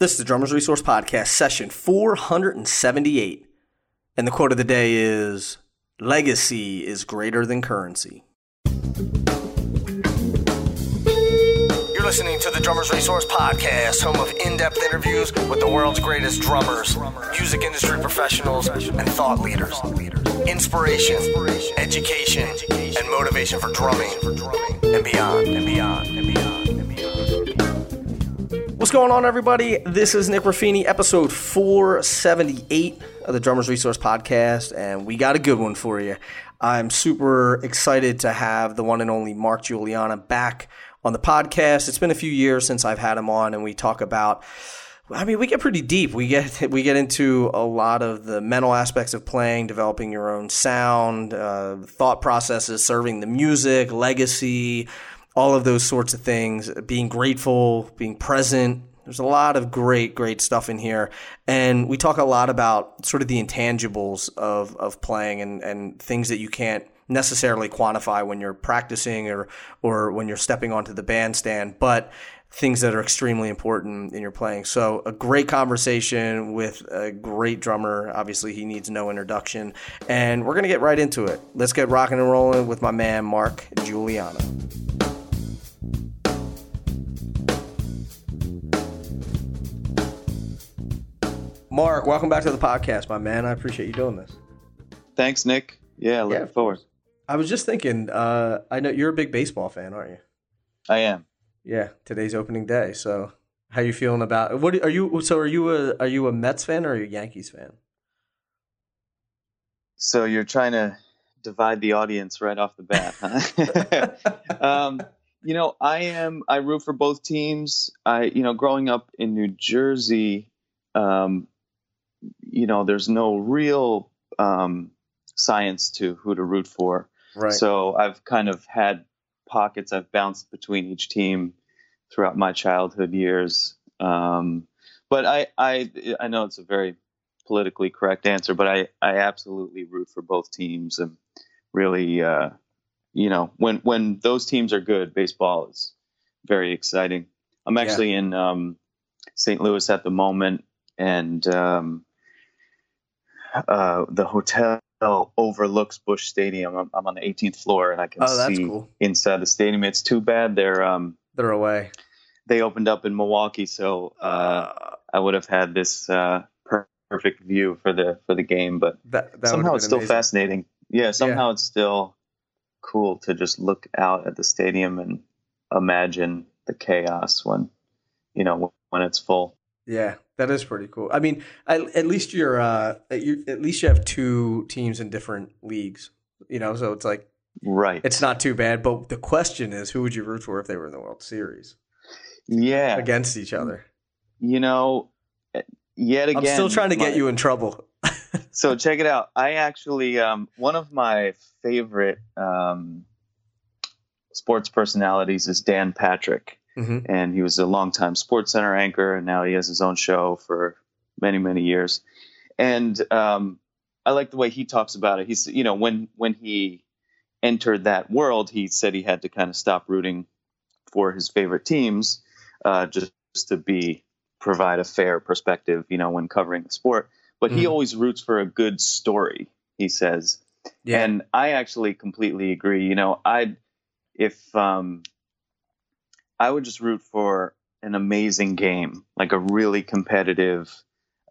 This is the Drummers Resource Podcast, session 478. And the quote of the day is Legacy is greater than currency. You're listening to the Drummers Resource Podcast, home of in depth interviews with the world's greatest drummers, music industry professionals, and thought leaders. Inspiration, education, and motivation for drumming and beyond, and beyond, and beyond, and beyond. What's going on, everybody? This is Nick Ruffini, episode 478 of the Drummers Resource Podcast, and we got a good one for you. I'm super excited to have the one and only Mark Guiliana back on the podcast. It's been a few years since I've had him on, and we talk about. I mean, we get pretty deep. We get we get into a lot of the mental aspects of playing, developing your own sound, uh, thought processes, serving the music, legacy, all of those sorts of things, being grateful, being present. There's a lot of great, great stuff in here. And we talk a lot about sort of the intangibles of, of playing and, and things that you can't necessarily quantify when you're practicing or, or when you're stepping onto the bandstand, but things that are extremely important in your playing. So a great conversation with a great drummer. Obviously, he needs no introduction. And we're going to get right into it. Let's get rocking and rolling with my man, Mark Guiliana. Mark, welcome back to the podcast, my man. I appreciate you doing this. Thanks, Nick. Yeah, looking Yeah. forward. I was just thinking, uh, I know you're a big baseball fan, aren't you? I am. Yeah, today's opening day. So, how you feeling about what are you? So, are you a are you a Mets fan or are you a Yankees fan? So you're trying to divide the audience right off the bat, huh? um, you know, I am. I root for both teams. I, you know, growing up in New Jersey, um, you know, there's no real um, science to who to root for. right. So I've kind of had pockets. I've bounced between each team throughout my childhood years. Um, but I, I, I know it's a very politically correct answer, but I, I absolutely root for both teams and really, uh, you know, when when those teams are good, baseball is very exciting. I'm Yeah. actually in um, St. Louis at the moment, and um, uh, the hotel overlooks Busch Stadium. I'm, I'm on the 18th floor, and I can oh, see cool. inside the stadium. It's too bad they're um, They're away. they opened up in Milwaukee, so uh, Uh, I would have had this uh, per- perfect view for the for the game. But that, that somehow it's still amazing. fascinating. Yeah, somehow it's still cool to just look out at the stadium and imagine the chaos when you know when it's full. Yeah, that is pretty cool. I mean, at, at least you're uh, at, you, at least you have two teams in different leagues. You know, so it's like Right. it's not too bad. But the question is, who would you root for if they were in the World Series yeah. against each other? You know, yet again. I'm still trying to get my- you in trouble. so check it out. I actually um, one of my favorite um, sports personalities is Dan Patrick, hmm and he was a longtime Sports Center anchor, and now he has his own show for many many years. And um, I like the way he talks about it. He's you know when when he entered that world, he said he had to kind of stop rooting for his favorite teams uh, just to be provide a fair perspective, you know, when covering the sport. But he Mhm. always roots for a good story. He says, Yeah, and I actually completely agree. You know, I'd if um, I would just root for an amazing game, like a really competitive,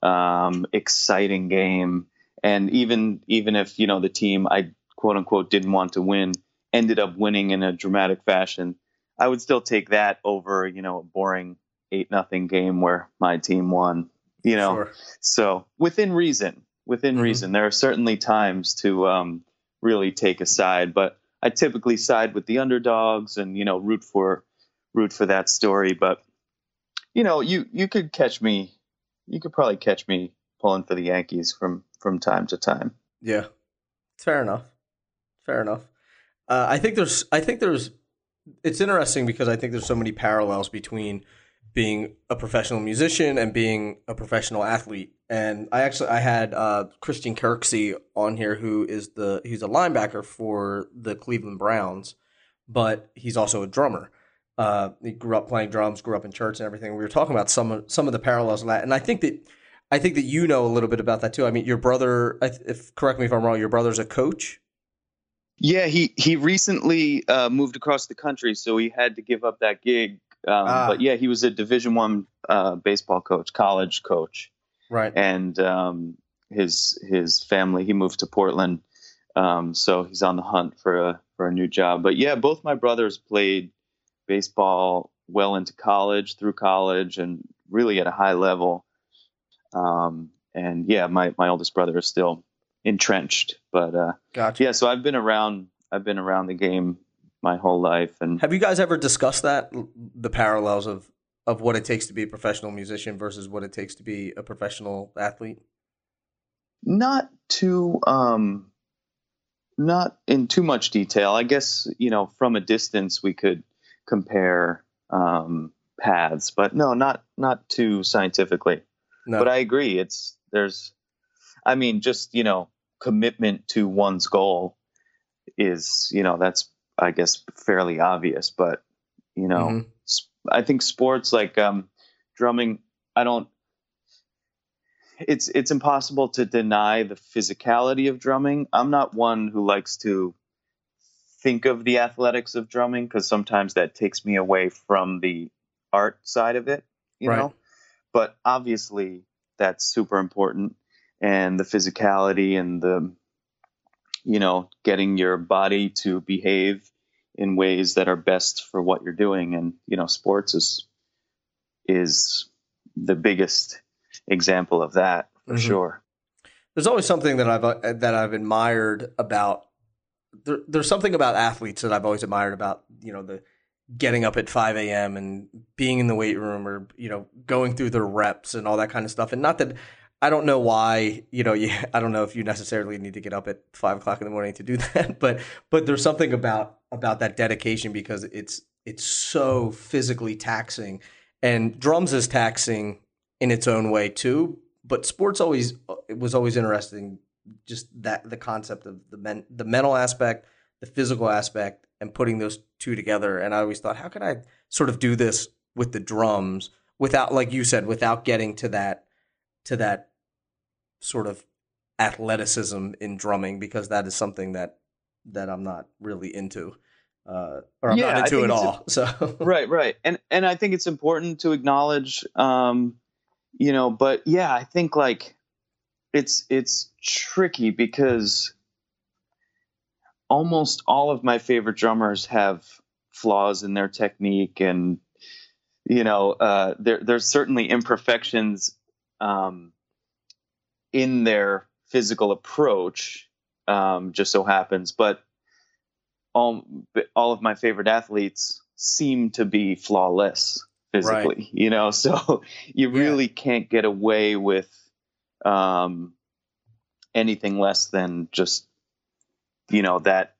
um, exciting game, and even even if you know the team I quote unquote didn't want to win ended up winning in a dramatic fashion, I would still take that over you know a boring eight nothing game where my team won. You know, sure. so within reason, within Mhm. reason, there are certainly times to um, really take a side, but I typically side with the underdogs and you know root for root for that story. But you know, you you could catch me, you could probably catch me pulling for the Yankees from from time to time. Yeah, fair enough. Fair enough. Uh, I think there's. I think there's. It's interesting because I think there's so many parallels between being a professional musician and being a professional athlete. And I actually I had uh, Christian Kirksey on here, who is the he's a linebacker for the Cleveland Browns, but he's also a drummer. Uh, he grew up playing drums, grew up in church and everything. We were talking about some of some of the parallels of that, and I think that I think that you know a little bit about that too. I mean, your brother, if correct me if I'm wrong, your brother's a coach. Yeah, he he recently uh, moved across the country, so he had to give up that gig. Um, ah. But yeah, he was a Division One uh, baseball coach, college coach, right? And um, his his family, he moved to Portland, um, so he's on the hunt for a for a new job. But yeah, both my brothers played baseball well into college, through college, and really at a high level. Um, and yeah, my, my oldest brother is still entrenched, but, uh, gotcha. yeah, so I've been around, I've been around the game my whole life. And have you guys ever discussed that the parallels of, of what it takes to be a professional musician versus what it takes to be a professional athlete? Not too, um, not in too much detail. I guess, you know, from a distance, we could compare, um, paths, but no, not, not too scientifically. No. But I agree. It's there's, I mean, just you know, commitment to one's goal is you know that's I guess fairly obvious. But you know, mm-hmm. I think sports like um, drumming, I don't. It's it's impossible to deny the physicality of drumming. I'm not one who likes to think of the athletics of drumming because sometimes that takes me away from the art side of it. You right. know, but obviously that's super important and the physicality and the you know getting your body to behave in ways that are best for what you're doing and you know sports is is the biggest example of that for mm-hmm. sure there's always something that I've uh, that I've admired about there, there's something about athletes that I've always admired about you know the getting up at 5 a.m. and being in the weight room or, you know, going through the reps and all that kind of stuff. And not that I don't know why, you know, you, I don't know if you necessarily need to get up at five o'clock in the morning to do that, but, but there's something about, about that dedication because it's, it's so physically taxing and drums is taxing in its own way too. But sports always, uh, it was always interesting. Just that the concept of the men, the mental aspect, the physical aspect, and putting those two together. And I always thought, how can I sort of do this with the drums without, like you said, without getting to that to that sort of athleticism in drumming because that is something that that I'm not really into. Uh, or I'm yeah, not into at all. So right, right, and and I think it's important to acknowledge, um, you know, but yeah, I think like it's it's tricky because almost all of my favorite drummers have flaws in their technique and you know uh, there, there's certainly imperfections um, in their physical approach um, just so happens but all, all of my favorite athletes seem to be flawless physically right. you know so you yeah. really can't get away with um, anything less than just you know that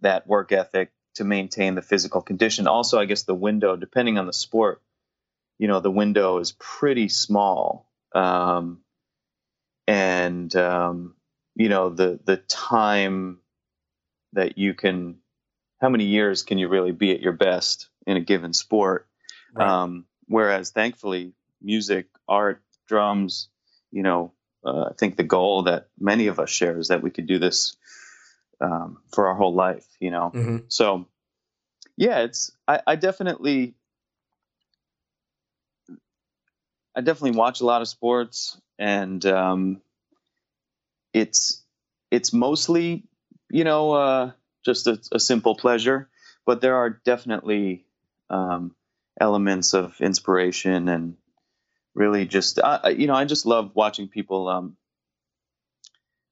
that work ethic to maintain the physical condition. Also, I guess the window, depending on the sport, you know, the window is pretty small, um, and um, you know the the time that you can, how many years can you really be at your best in a given sport? Right. Um, whereas, thankfully, music, art, drums, you know, uh, I think the goal that many of us share is that we could do this um, for our whole life, you know. Mm-hmm. So, yeah, it's I, I definitely I definitely watch a lot of sports, and um, it's it's mostly you know uh, just a, a, simple pleasure, but there are definitely um, elements of inspiration and really just uh, you know I just love watching people um,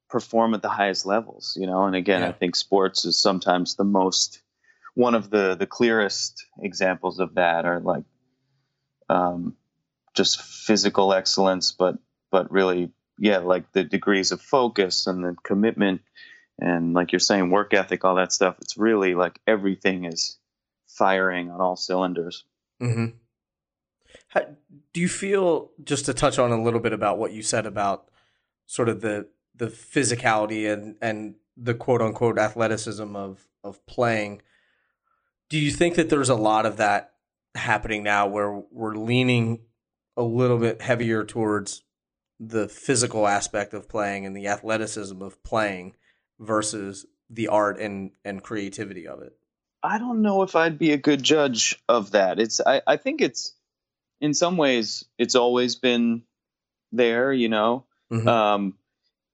perform at the highest levels, you know. And again, yeah. I think sports is sometimes the most one of the the clearest examples of that are like um, just physical excellence, but but really, yeah, like the degrees of focus and the commitment and like you're saying, work ethic, all that stuff. It's really like everything is firing on all cylinders. Mm-hmm. How, do you feel just to touch on a little bit about what you said about sort of the the physicality and and the quote unquote athleticism of of playing. Do you think that there's a lot of that happening now where we're leaning a little bit heavier towards the physical aspect of playing and the athleticism of playing versus the art and, and creativity of it? I don't know if I'd be a good judge of that. It's I, I think it's in some ways it's always been there, you know. Mhm. Um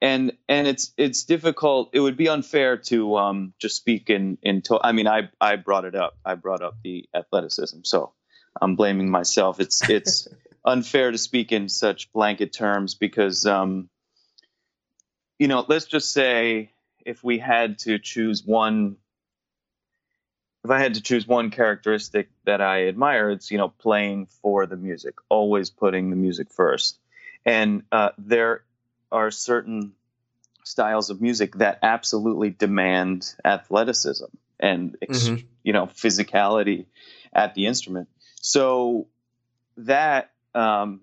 and and it's it's difficult. It would be unfair to um just speak in in to, I mean I I brought it up. I brought up the athleticism. So I'm blaming myself. It's it's unfair to speak in such blanket terms because um you know, let's just say if we had to choose one if I had to choose one characteristic that I admire, it's you know playing for the music, always putting the music first. And uh, there are certain styles of music that absolutely demand athleticism and Mhm. you know physicality at the instrument. So that um,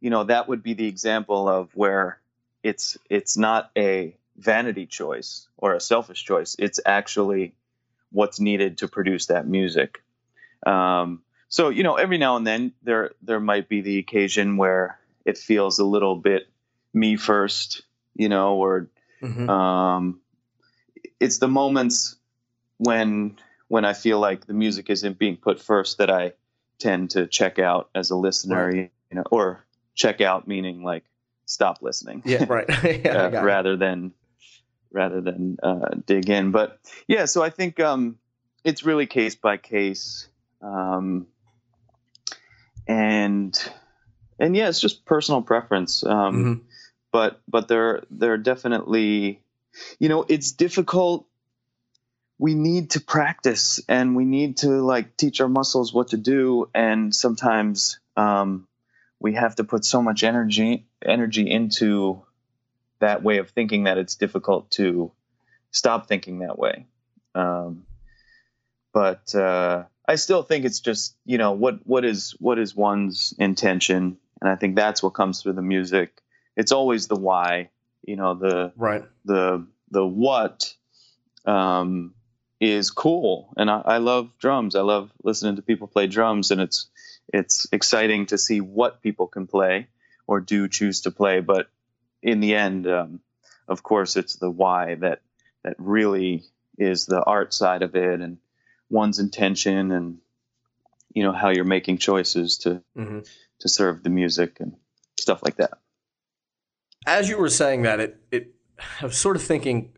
you know that would be the example of where it's it's not a vanity choice or a selfish choice. It's actually what's needed to produce that music. Um, so you know, every now and then there there might be the occasion where it feels a little bit me first, you know, or Mhm. um, it's the moments when when I feel like the music isn't being put first that I tend to check out as a listener, you know, or check out meaning like stop listening yeah, right. yeah, uh, rather than rather than uh, dig in. But yeah, so I think um, it's really case by case, um, and and yeah, it's just personal preference. Um, Mhm. But but there there are definitely, you know, it's difficult. We need to practice, and we need to like teach our muscles what to do, and sometimes. Um, we have to put so much energy energy into that way of thinking that it's difficult to stop thinking that way. Um, but uh, I still think it's just you know what what is what is one's intention, and I think that's what comes through the music. It's always the why, you know the Right. the the what um, is cool, and I, I love drums. I love listening to people play drums, and it's it's exciting to see what people can play or do choose to play. But in the end, um, of course, it's the why that that really is the art side of it, and one's intention, and you know how you're making choices to hmm to serve the music and stuff like that. As you were saying that, it, it, I was sort of thinking,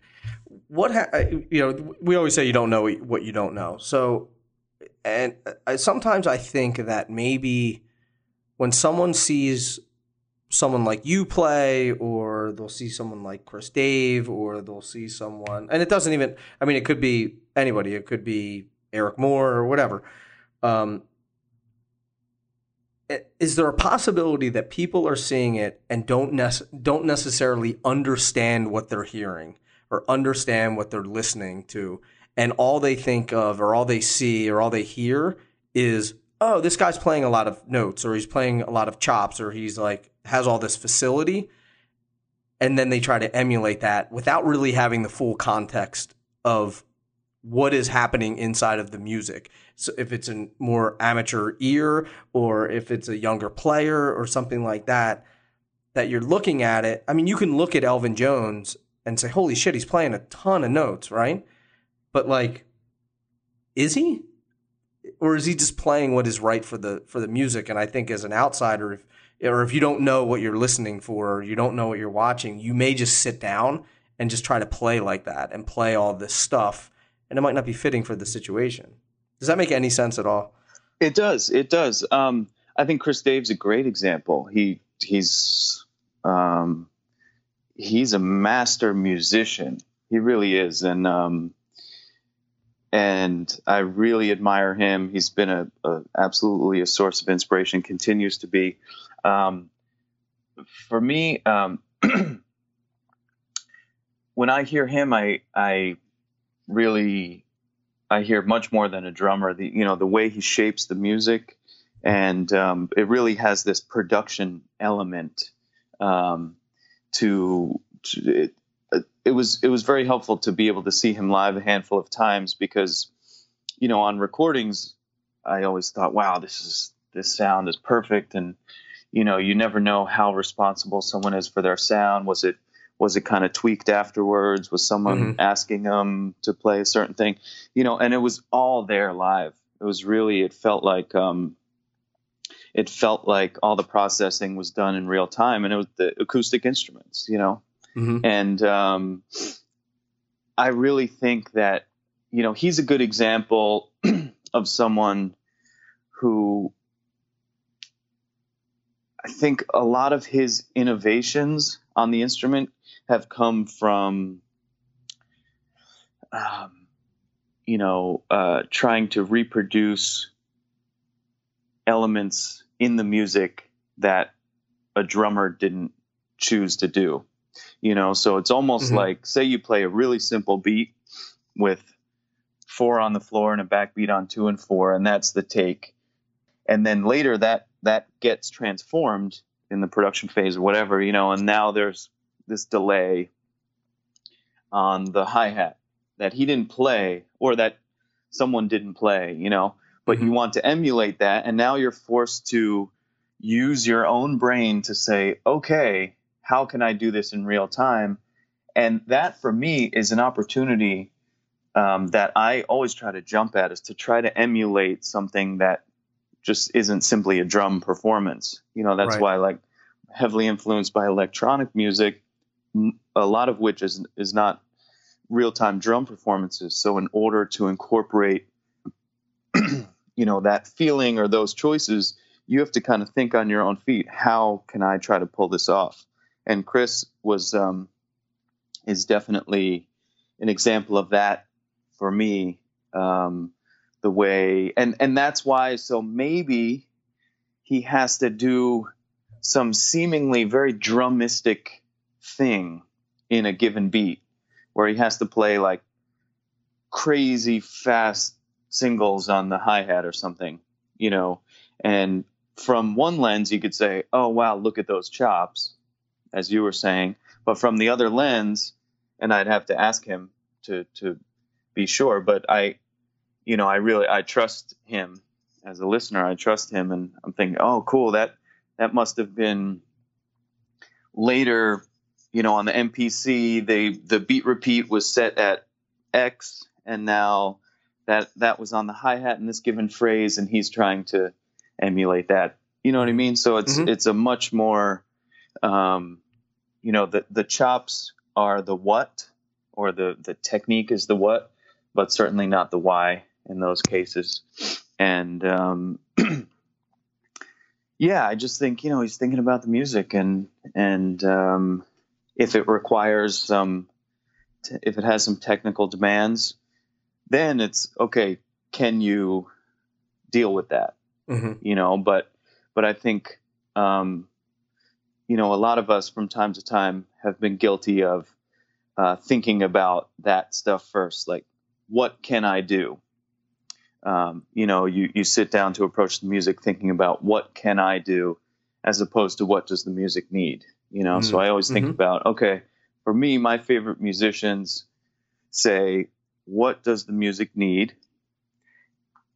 what, ha- you know, we always say you don't know what you don't know. So, and I, sometimes I think that maybe when someone sees someone like you play, or they'll see someone like Chris Dave, or they'll see someone, and it doesn't even, I mean, it could be anybody, it could be Eric Moore or whatever. Um, is there a possibility that people are seeing it and don't don't necessarily understand what they're hearing or understand what they're listening to and all they think of or all they see or all they hear is oh this guy's playing a lot of notes or he's playing a lot of chops or he's like has all this facility and then they try to emulate that without really having the full context of what is happening inside of the music. So if it's a more amateur ear or if it's a younger player or something like that, that you're looking at it. I mean, you can look at Elvin Jones and say, holy shit, he's playing a ton of notes, right? But like, is he? Or is he just playing what is right for the for the music? And I think as an outsider, if or if you don't know what you're listening for, or you don't know what you're watching, you may just sit down and just try to play like that and play all this stuff, and it might not be fitting for the situation. Does that make any sense at all? It does. It does. Um, I think Chris Dave's a great example. He he's um, he's a master musician. He really is, and um, and I really admire him. He's been a, a absolutely a source of inspiration. Continues to be. Um, for me, um, when I hear him, I I really I hear much more than a drummer. The you know the way he shapes the music, and um, it really has this production element um, to, to it. It was it was very helpful to be able to see him live a handful of times because you know on recordings I always thought, wow, this is this sound is perfect, and you know, you never know how responsible someone is for their sound. Was it was it kind of tweaked afterwards? Was someone Mhm. asking them to play a certain thing? You know, and it was all there live. It was really, it felt like, um, it felt like all the processing was done in real time, and it was the acoustic instruments. You know, hmm and um, I really think that you know he's a good example of someone who I think a lot of his innovations on the instrument have come from um, you know uh, trying to reproduce elements in the music that a drummer didn't choose to do you know so it's almost Mhm. like say you play a really simple beat with four on the floor and a backbeat on two and four and that's the take and then later that that gets transformed in the production phase or whatever you know and now there's this delay on the hi-hat that he didn't play or that someone didn't play you know but you Mhm. want to emulate that and now you're forced to use your own brain to say okay how can i do this in real time and that for me is an opportunity um, that i always try to jump at is to try to emulate something that just isn't simply a drum performance. You know that's Right. why like heavily influenced by electronic music a lot of which is is not real-time drum performances. So in order to incorporate you know that feeling or those choices you have to kind of think on your own feet how can i try to pull this off? And chris was um is definitely an example of that for me. Um the way and and that's why so maybe he has to do some seemingly very drumistic thing in a given beat where he has to play like crazy fast singles on the hi-hat or something you know? And from one lens you could say oh wow look at those chops as you were saying. But from the other lens and i'd have to ask him to to be sure but i you know i really i trust him. As a listener i trust him and i'm thinking oh cool that that must have been later you know on the mpc they the beat repeat was set at x and now that that was on the hi-hat in this given phrase and he's trying to emulate that. You know what i mean? So it's Mhm. it's a much more um you know the the chops are the what or the the technique is the what but certainly not the why in those cases. And um yeah i just think you know he's thinking about the music and and um if it requires some t- if it has some technical demands then it's okay can you deal with that? Hmm you know but but i think um you know a lot of us from time to time have been guilty of uh, thinking about that stuff first like what can i do um, you know you you sit down to approach the music thinking about what can i do as opposed to what does the music need you know so Mm. i always think Mhm. about okay for me my favorite musicians say what does the music need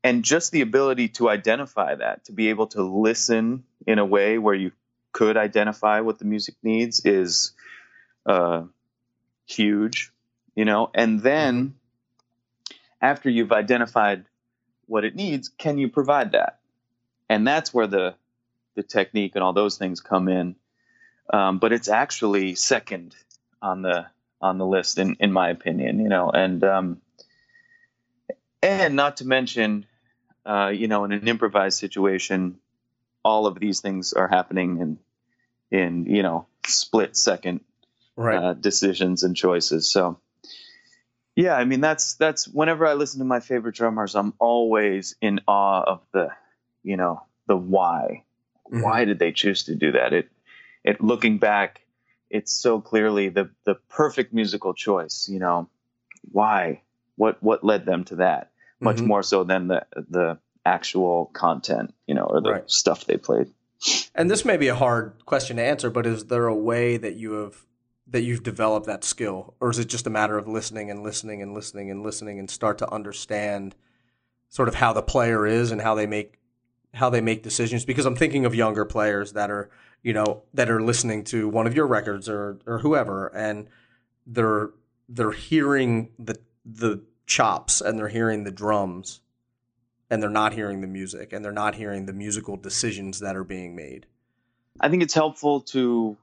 and just the ability to identify that to be able to listen in a way where you could identify what the music needs is uh, huge you know and then after you've identified what it needs can you provide that and that's where the the technique and all those things come in um, but it's actually second on the on the list in in my opinion you know and um and not to mention uh, you know in an improvised situation all of these things are happening in in you know split second Right. uh, decisions and choices. So, yeah, I mean that's that's whenever I listen to my favorite drummers, I'm always in awe of the, you know, the why. Mhm. Why did they choose to do that? It, it looking back, it's so clearly the the perfect musical choice. You know, why? What what led them to that? Much Mhm. more so than the the actual content, you know, or the Right. stuff they played. And this may be a hard question to answer, but is there a way that you have that you've developed that skill, or is it just a matter of listening and listening and listening and listening and start to understand sort of how the player is and how they make how they make decisions because I'm thinking of younger players that are you know that are listening to one of your records or or whoever and they're they're hearing the the chops and they're hearing the drums and they're not hearing the music and they're not hearing the musical decisions that are being made. I think it's helpful to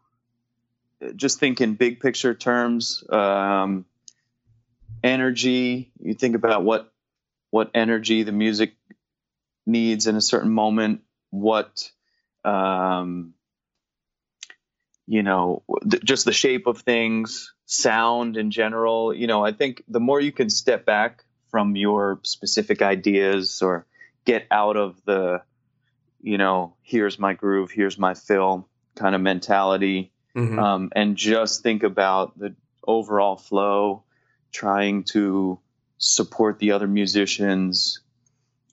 just think in big picture terms. Um, energy. You think about what what energy the music needs in a certain moment. What um, you know, th- just the shape of things, sound in general. You know, I think the more you can step back from your specific ideas or get out of the, you know, here's my groove, here's my fill kind of mentality, mm-hmm. um, and just think about the overall flow, trying to support the other musicians.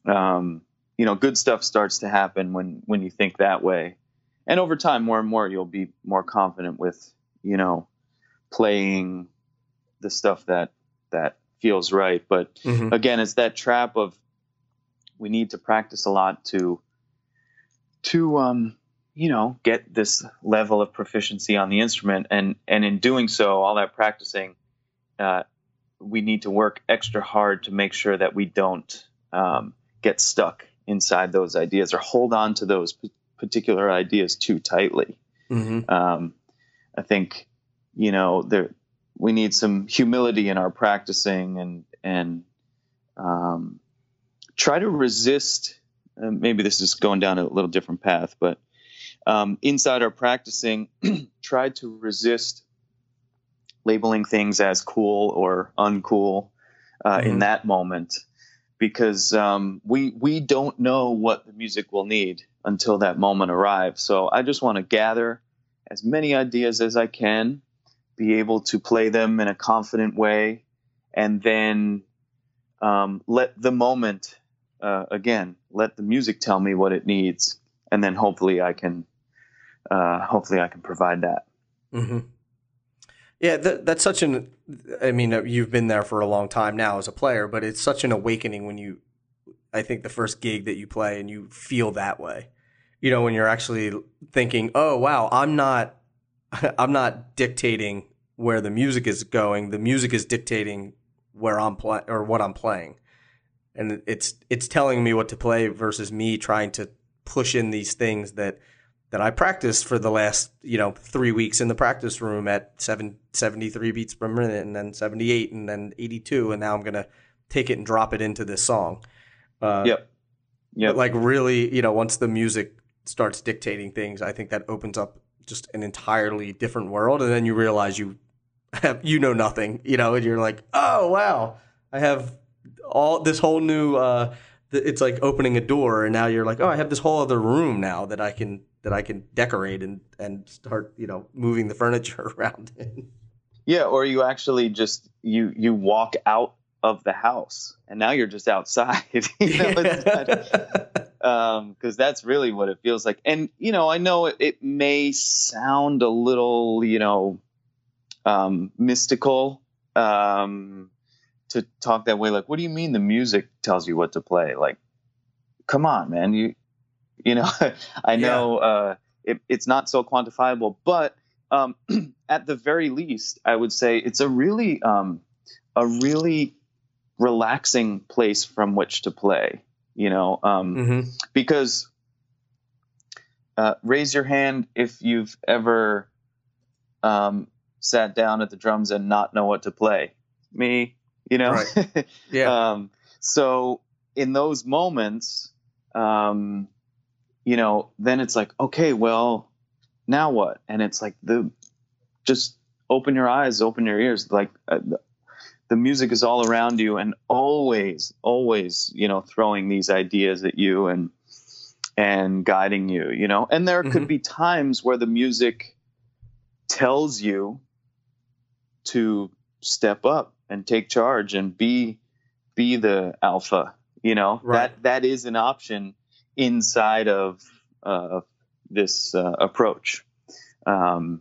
Um, you know, good stuff starts to happen when when you think that way and over time more and more you'll be more confident with you know playing the stuff that that feels right but mm-hmm. again it's that trap of we need to practice a lot to to um you know get this level of proficiency on the instrument and and in doing so all that practicing uh, we need to work extra hard to make sure that we don't um, get stuck inside those ideas or hold on to those particular ideas too tightly. Mm-hmm. Um, I think, you know, there we need some humility in our practicing and and um, try to resist. Uh, maybe this is going down a little different path, but um, inside our practicing, try to resist labeling things as cool or uncool uh, mm-hmm. in that moment because um, we we don't know what the music will need until that moment arrives. So I just want to gather as many ideas as I can, be able to play them in a confident way, and then um, let the moment uh, again let the music tell me what it needs, and then hopefully I can uh, hopefully I can provide that. Mm-hmm. Yeah, that, that's such an. I mean, uh, you've been there for a long time now as a player, but it's such an awakening when you. I think the first gig that you play and you feel that way, you know, when you're actually thinking, "Oh wow, I'm not, I'm not dictating where the music is going. The music is dictating where I'm playing or what I'm playing, and it's it's telling me what to play versus me trying to push in these things that that I practiced for the last, you know, three weeks in the practice room at seven, 73 beats per minute and then 78 and then 82. And now I'm going to take it and drop it into this song. Uh, yep. Yep. like really, you know, once the music starts dictating things, I think that opens up just an entirely different world. And then you realize you have, you know nothing, you know, and you're like, oh, wow, I have all this whole new, uh, it's like opening a door and now you're like, oh, I have this whole other room now that I can that I can decorate and and start you know moving the furniture around in. Yeah, or you actually just you you walk out of the house and now you're just outside. you know, because um, that's really what it feels like. And you know, I know it, it may sound a little you know um, mystical um, to talk that way. Like, what do you mean the music tells you what to play? Like, come on, man, you you know, I know yeah. uh, it, it's not so quantifiable, but um, at the very least, I would say it's a really um, a really relaxing place from which to play. You know, um, mm-hmm. because uh, raise your hand if you've ever um, sat down at the drums and not know what to play. Me, you know. Right. Yeah. um, so in those moments, um, you know, then it's like, okay, well, now what? And it's like the just open your eyes, open your ears. Like uh, the music is all around you, and always, always, you know, throwing these ideas at you and and guiding you. You know, and there mm-hmm. could be times where the music tells you to step up and take charge and be be the alpha you know right. that that is an option inside of uh, this uh, approach. Um,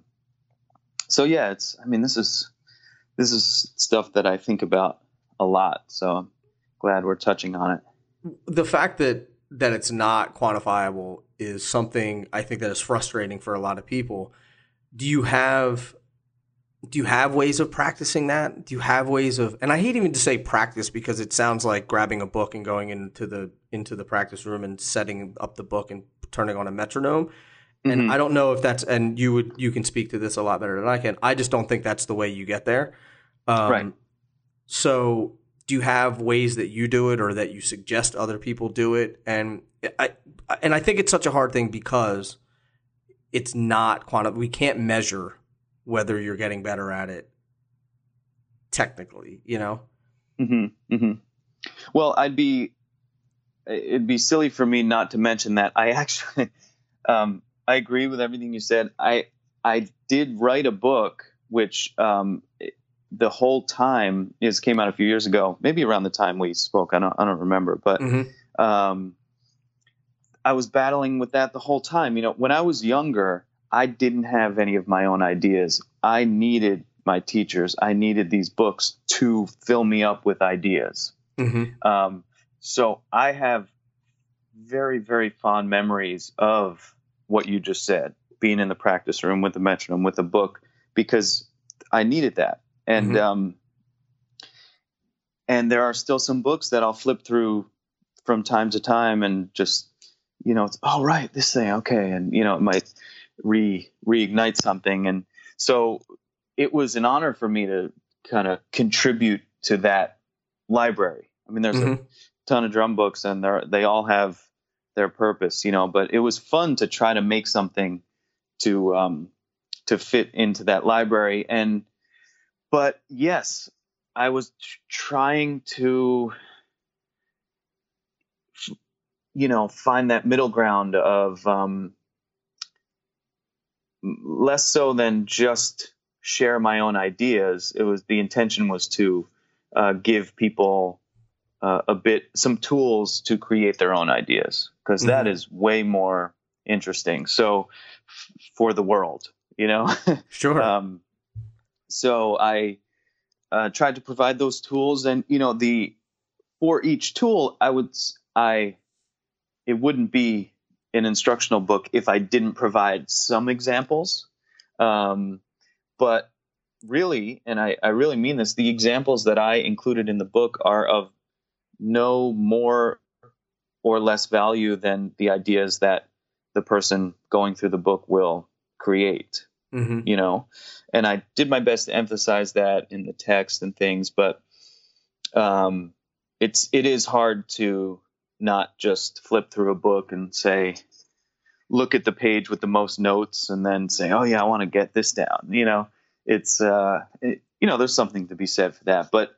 so yeah, it's. I mean, this is this is stuff that I think about a lot. So I'm glad we're touching on it. the fact that that it's not quantifiable is something I think that is frustrating for a lot of people. Do you have do you have ways of practicing that? Do you have ways of and I hate even to say practice because it sounds like grabbing a book and going into the into the practice room and setting up the book and turning on a metronome. And Mhm. I don't know if that's and you would you can speak to this a lot better than I can. I just don't think that's the way you get there. Um, Right. So do you have ways that you do it or that you suggest other people do it? And I and I think it's such a hard thing because it's not quantum. We can't measure whether you're getting better at it technically. You know. hmm hmm Well, I'd be it'd be silly for me not to mention that I actually um, I agree with everything you said. I I did write a book which um, the whole time is came out a few years ago, maybe around the time we spoke. I don't I don't remember, but Mm-hmm. um, I was battling with that the whole time. You know, when I was younger, I didn't have any of my own ideas. I needed my teachers. I needed these books to fill me up with ideas. Mm-hmm. Um, so I have very, very fond memories of what you just said, being in the practice room with the metronome, with the book, because I needed that. And Mhm. um, and there are still some books that I'll flip through from time to time and just, you know, it's, oh right, this thing, okay, and you know, it might re reignite something. And so it was an honor for me to kind of contribute to that library. I mean, there's a Mhm. Ton of drum books and they they all have their purpose, you know, but it was fun to try to make something to um to fit into that library and but yes, I was tr- trying to you know, find that middle ground of um less so than just share my own ideas. It was the intention was to uh, give people uh, a bit some tools to create their own ideas because that Mhm. is way more interesting. So f- for the world, you know. Sure. um, so I uh, tried to provide those tools, and you know the for each tool, I would I it wouldn't be an instructional book if I didn't provide some examples. Um, but really, and I, I really mean this, the examples that I included in the book are of no more or less value than the ideas that the person going through the book will create hmm you know? And i did my best to emphasize that in the text and things but um it's it is hard to not just flip through a book and say look at the page with the most notes and then say oh yeah i want to get this down you know? It's uh it, you know there's something to be said for that but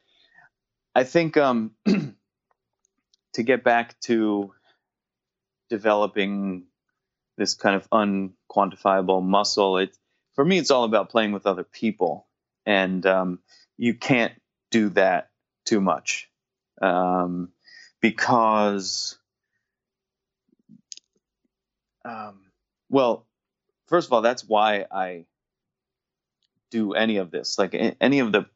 i think um to get back to developing this kind of unquantifiable muscle it for me it's all about playing with other people. And um, you can't do that too much um, because um, well first of all that's why i do any of this. Like any of the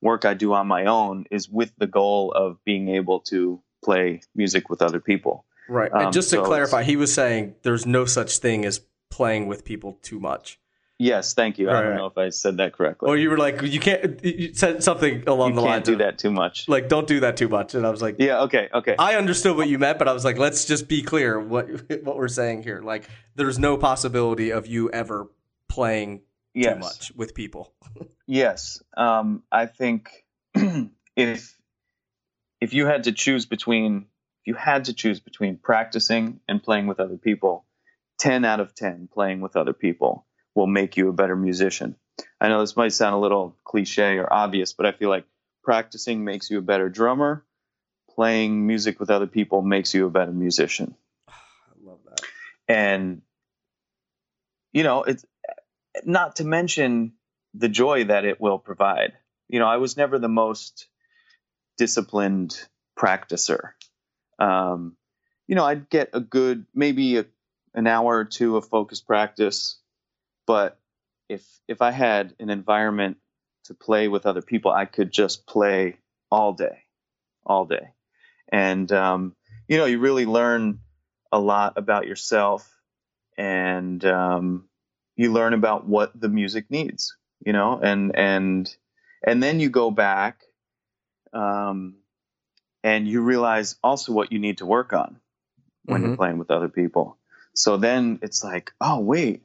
work i do on my own is with the goal of being able to play music with other people Right. Um, and just to so clarify, he was saying there's no such thing as playing with people too much. yes thank you i don't right. know if i said that correctly Or you were like, you can't. You said something along you the can't lines do of, that too much Like, don't do that too much. And I was like, yeah okay okay I understood what you meant, but I was like, let's just be clear what what we're saying here. Like, there's no possibility of you ever playing yes too much with people. Yes, um, I think if if you had to choose between if you had to choose between practicing and playing with other people, ten out of ten playing with other people will make you a better musician. I know this might sound a little cliche or obvious, but I feel like practicing makes you a better drummer. Playing music with other people makes you a better musician I love that. and you know it's not to mention the joy that it will provide you know i was never the most disciplined practicer. Um, you know i'd get a good maybe a, an hour or two of focused practice but if if i had an environment to play with other people i could just play all day all day. And um, you know, you really learn a lot about yourself and um, you learn about what the music needs, you know, and and and then you go back um, and you realize also what you need to work on when Mhm. you're playing with other people. So then it's like, oh wait,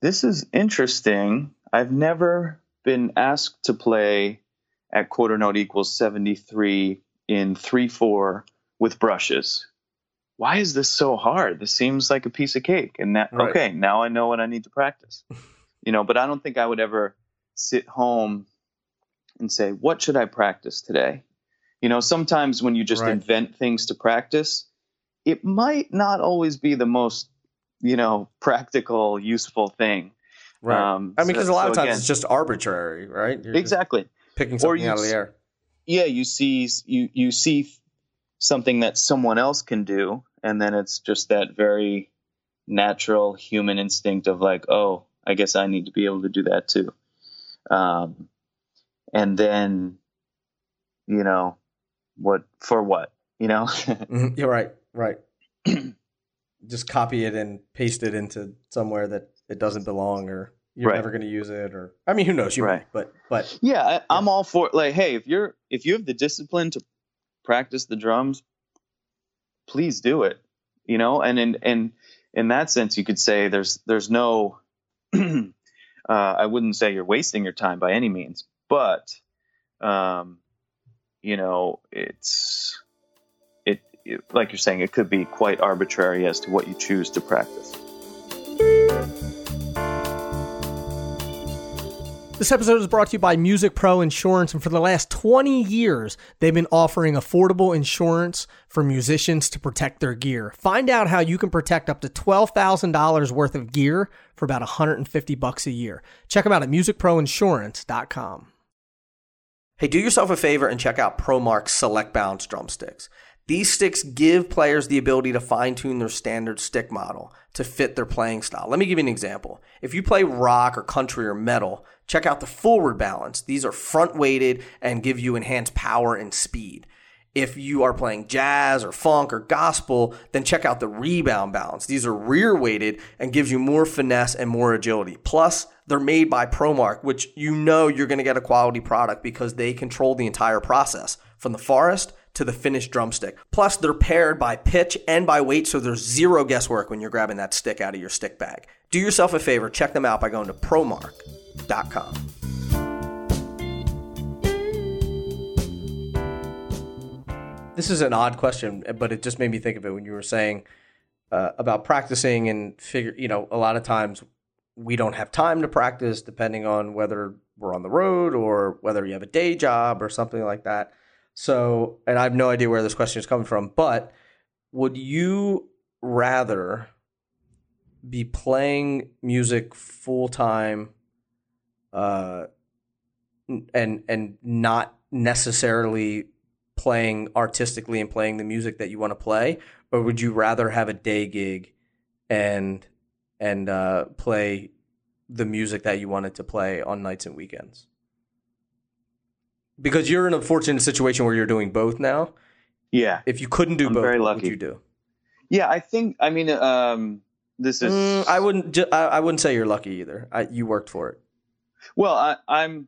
this is interesting. I've never been asked to play at quarter note equals 73 in 3 4 with brushes. Why is this so hard? This seems like a piece of cake. And that, Right. okay, now I know what I need to practice. you know, but I don't think I would ever sit home and say, what should I practice today? You know, sometimes when you just Right. invent things to practice, it might not always be the most, you know, practical, useful thing. Right. Um, I mean, because so- a lot of times again- it's just arbitrary, right? You're exactly. picking something you out of the air. Yeah, you see, you you see something that someone else can do, and then it's just that very natural human instinct of like, oh, I guess I need to be able to do that too. Um, and then, you know, what for what? You know, Mhm, You're right. Right. just copy it and paste it into somewhere that it doesn't belong, or you're Right. never going to use it, or I mean, who knows? You Right. might, but but yeah, I, I'm all for like, hey, if you're if you have the discipline to practice the drums, please do it. You know, and in and in that sense, you could say there's there's no. uh, I wouldn't say you're wasting your time by any means, but um, you know, it's it, it like you're saying, it could be quite arbitrary as to what you choose to practice. This episode is brought to you by Music Pro Insurance, and for the last 20 years, they've been offering affordable insurance for musicians to protect their gear. Find out how you can protect up to $12,000 worth of gear for about 150 bucks a year. Check them out at musicproinsurance.com. Hey, do yourself a favor and check out ProMark Select Balance drumsticks. These sticks give players the ability to fine tune their standard stick model to fit their playing style. Let me give you an example. If you play rock or country or metal, check out the forward balance. These are front weighted and give you enhanced power and speed. If you are playing jazz or funk or gospel, then check out the rebound balance. These are rear weighted and gives you more finesse and more agility. Plus, they're made by ProMark, which you know you're going to get a quality product because they control the entire process from the forest to the finished drumstick. Plus, they're paired by pitch and by weight, so there's zero guesswork when you're grabbing that stick out of your stick bag. Do yourself a favor, check them out by going to promark.com. this is an odd question, but it just made me think of it when you were saying uh, about practicing and figure. You know, a lot of times we don't have time to practice, depending on whether we're on the road or whether you have a day job or something like that. So, and I have no idea where this question is coming from, but would you rather be playing music full time uh, and and not necessarily playing artistically and playing the music that you want to play, or would you rather have a day gig and and uh, play the music that you wanted to play on nights and weekends? Because you're in a fortunate situation where you're doing both now. Yeah, If you couldn't do I'm both, very what would lucky. you do? yeah. I think. I mean, um, this is. Mm, I wouldn't. Ju- I, I wouldn't say you're lucky either. I, you worked for it. Well, I, I'm.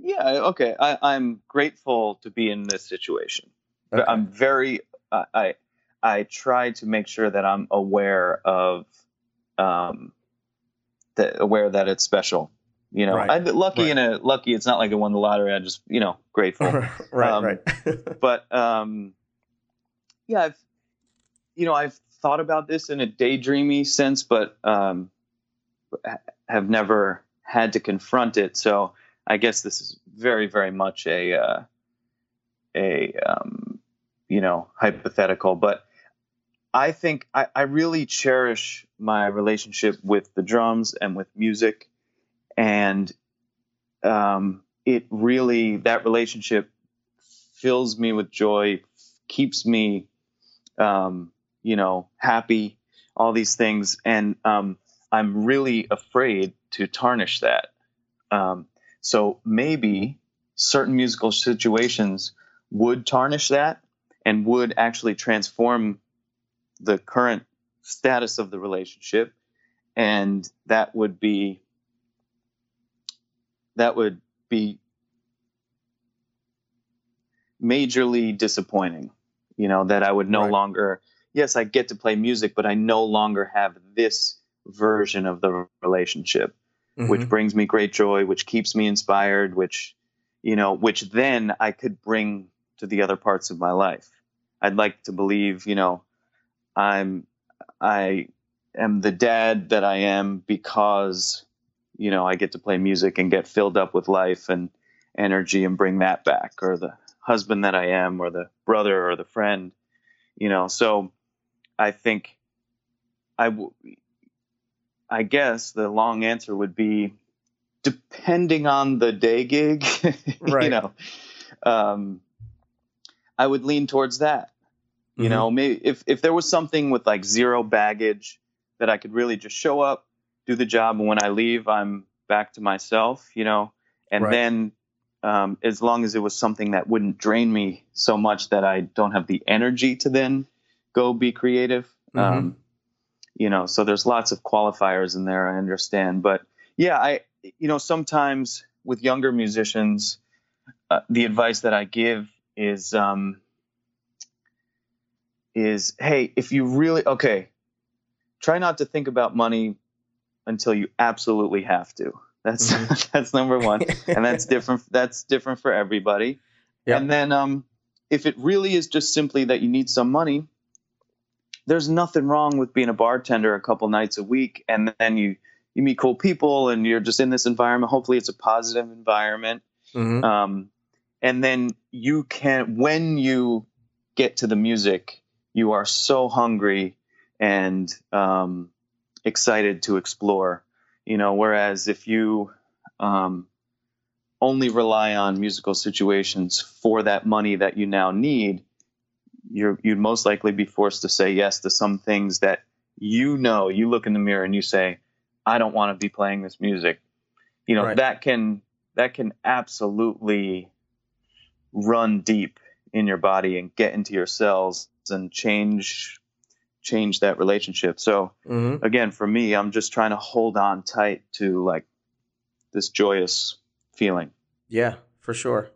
Yeah. Okay. I, I'm grateful to be in this situation. Okay. I'm very. I I try to make sure that I'm aware of, um, that aware that it's special. You know, Right. I'm lucky Right. in a lucky. It's not like I won the lottery. I just you know grateful. right, Um, right. but um, yeah, I've you know I've thought about this in a daydreamy sense, but um, have never had to confront it. So I guess this is very very much a uh, a um, you know hypothetical, but I think I, I really cherish my relationship with the drums and with music, and um, it really that relationship fills me with joy, keeps me, um, you know, happy, all these things. And um, I'm really afraid to tarnish that. Um, so maybe certain musical situations would tarnish that. and would actually transform the current status of the relationship and that would be that would be majorly disappointing you know that i would no Right. longer yes i get to play music but i no longer have this version of the relationship which Mhm. brings me great joy which keeps me inspired which you know which then i could bring to the other parts of my life i'd like to believe you know i'm i am the dad that i am because you know i get to play music and get filled up with life and energy and bring that back or the husband that i am or the brother or the friend you know. So i think i w- i guess the long answer would be depending on the day gig right. you know. Um i would lean towards that you Mhm. know maybe if if there was something with like zero baggage that i could really just show up do the job and when i leave i'm back to myself you know and Right. then um, as long as it was something that wouldn't drain me so much that i don't have the energy to then go be creative Mhm. um, you know so there's lots of qualifiers in there i understand but yeah i you know sometimes with younger musicians uh, the advice that i give is um, is hey if you really okay try not to think about money until you absolutely have to that's Mhm. that's number one and that's different that's different for everybody Yep. and then um if it really is just simply that you need some money there's nothing wrong with being a bartender a couple nights a week and then you you meet cool people and you're just in this environment hopefully it's a positive environment Mhm. um, and then you can when you get to the music you are so hungry and um, excited to explore you know whereas if you um, only rely on musical situations for that money that you now need you're you'd most likely be forced to say yes to some things that you know you look in the mirror and you say i don't want to be playing this music you know Right. that can that can absolutely run deep in your body and get into your cells and change change that relationship so Mhm. again for me i'm just trying to hold on tight to like this joyous feeling Yeah, for sure.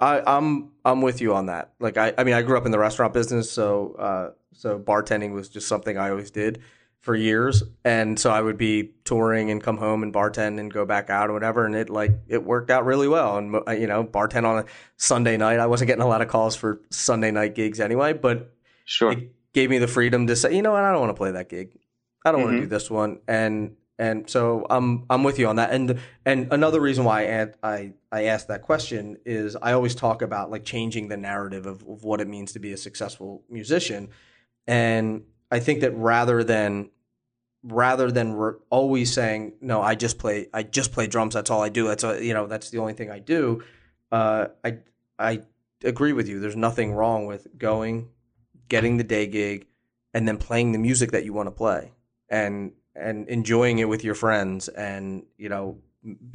I, I'm I'm with you on that. Like I, I mean, I grew up in the restaurant business, so uh, so bartending was just something I always did for years, and so I would be touring and come home and bartend and go back out or whatever, and it like it worked out really well. And uh, you know, bartend on a Sunday night. I wasn't getting a lot of calls for Sunday night gigs anyway, but sure it gave me the freedom to say, you know what, I don't want to play that gig. I don't want to do this one, and and so I'm I'm with you on that. And and another reason why I I I asked that question is I always talk about like changing the narrative of, of what it means to be a successful musician, and I think that rather than rather than re- always saying no, I just play I just play drums. That's all I do. That's a, you know that's the only thing I do. Uh, I I agree with you. There's nothing wrong with going, getting the day gig, and then playing the music that you want to play, and and enjoying it with your friends, and you know,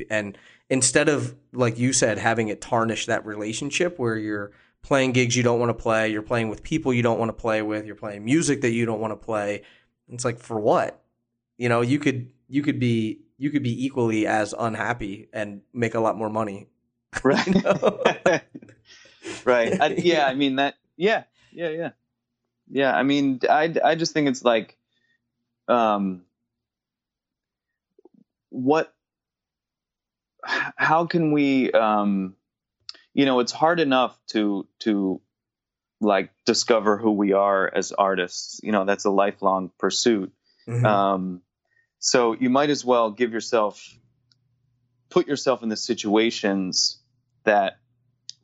and instead of like you said, having it tarnish that relationship where you're playing gigs you don't want to play, you're playing with people you don't want to play with, you're playing music that you don't want to play. It's like for what? You know, you could you could be you could be equally as unhappy and make a lot more money. right right I, yeah i mean that yeah yeah yeah yeah i mean i i just think it's like um what how can we um you know it's hard enough to to like discover who we are as artists. You know that's a lifelong pursuit. Mhm. um, so you might as well give yourself, put yourself in the situations that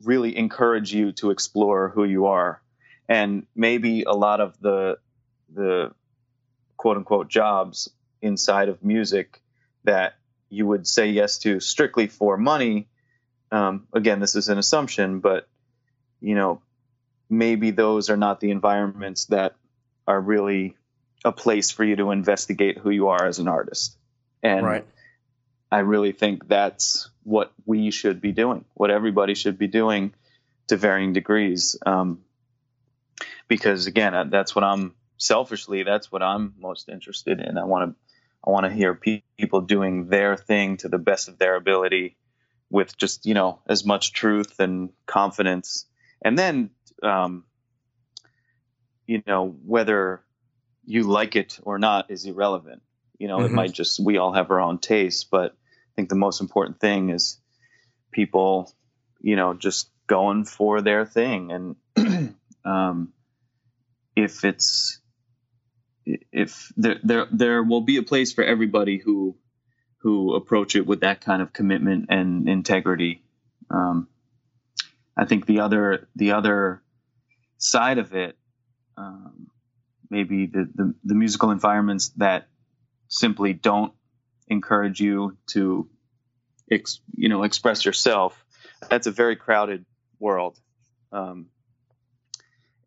really encourage you to explore who you are, and maybe a lot of the the quote unquote jobs inside of music that you would say yes to strictly for money. Um, again, this is an assumption, but you know, maybe those are not the environments that are really a place for you to investigate who you are as an artist. And right. I really think that's what we should be doing, what everybody should be doing to varying degrees. Um, because again, that's what I'm selfishly. That's what I'm most interested in. I want to I want to hear pe- people doing their thing to the best of their ability, with just you know as much truth and confidence. And then, um, you know, whether you like it or not is irrelevant. You know, mm-hmm. it might just we all have our own tastes, but I think the most important thing is people, you know, just going for their thing. And um, if it's if there there there will be a place for everybody who who approach it with that kind of commitment and integrity. Um, I think the other the other side of it, um, maybe the, the, the musical environments that simply don't encourage you to ex, you know express yourself. That's a very crowded world, um,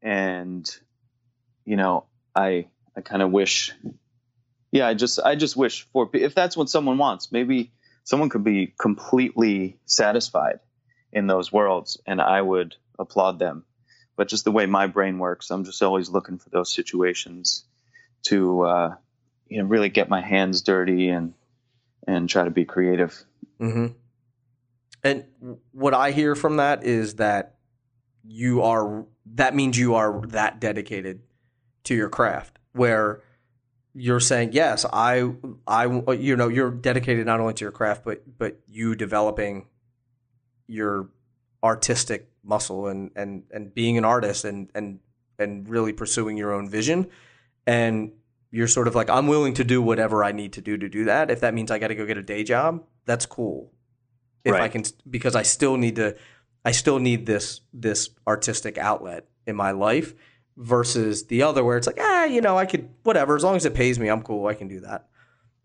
and you know I I kind of wish, yeah, I just I just wish for if that's what someone wants, maybe someone could be completely satisfied in those worlds, and I would applaud them. But just the way my brain works, I'm just always looking for those situations to uh, you know really get my hands dirty and and try to be creative. Mm-hmm. And what I hear from that is that you are that means you are that dedicated to your craft where you're saying yes i i you know you're dedicated not only to your craft but but you developing your artistic muscle and and and being an artist and and and really pursuing your own vision. And you're sort of like i'm willing to do whatever i need to do to do that. If that means i got to go get a day job that's cool. If right. i can because i still need to i still need this this artistic outlet in my life versus the other where it's like, ah, you know, I could whatever as long as it pays me, I'm cool. I can do that.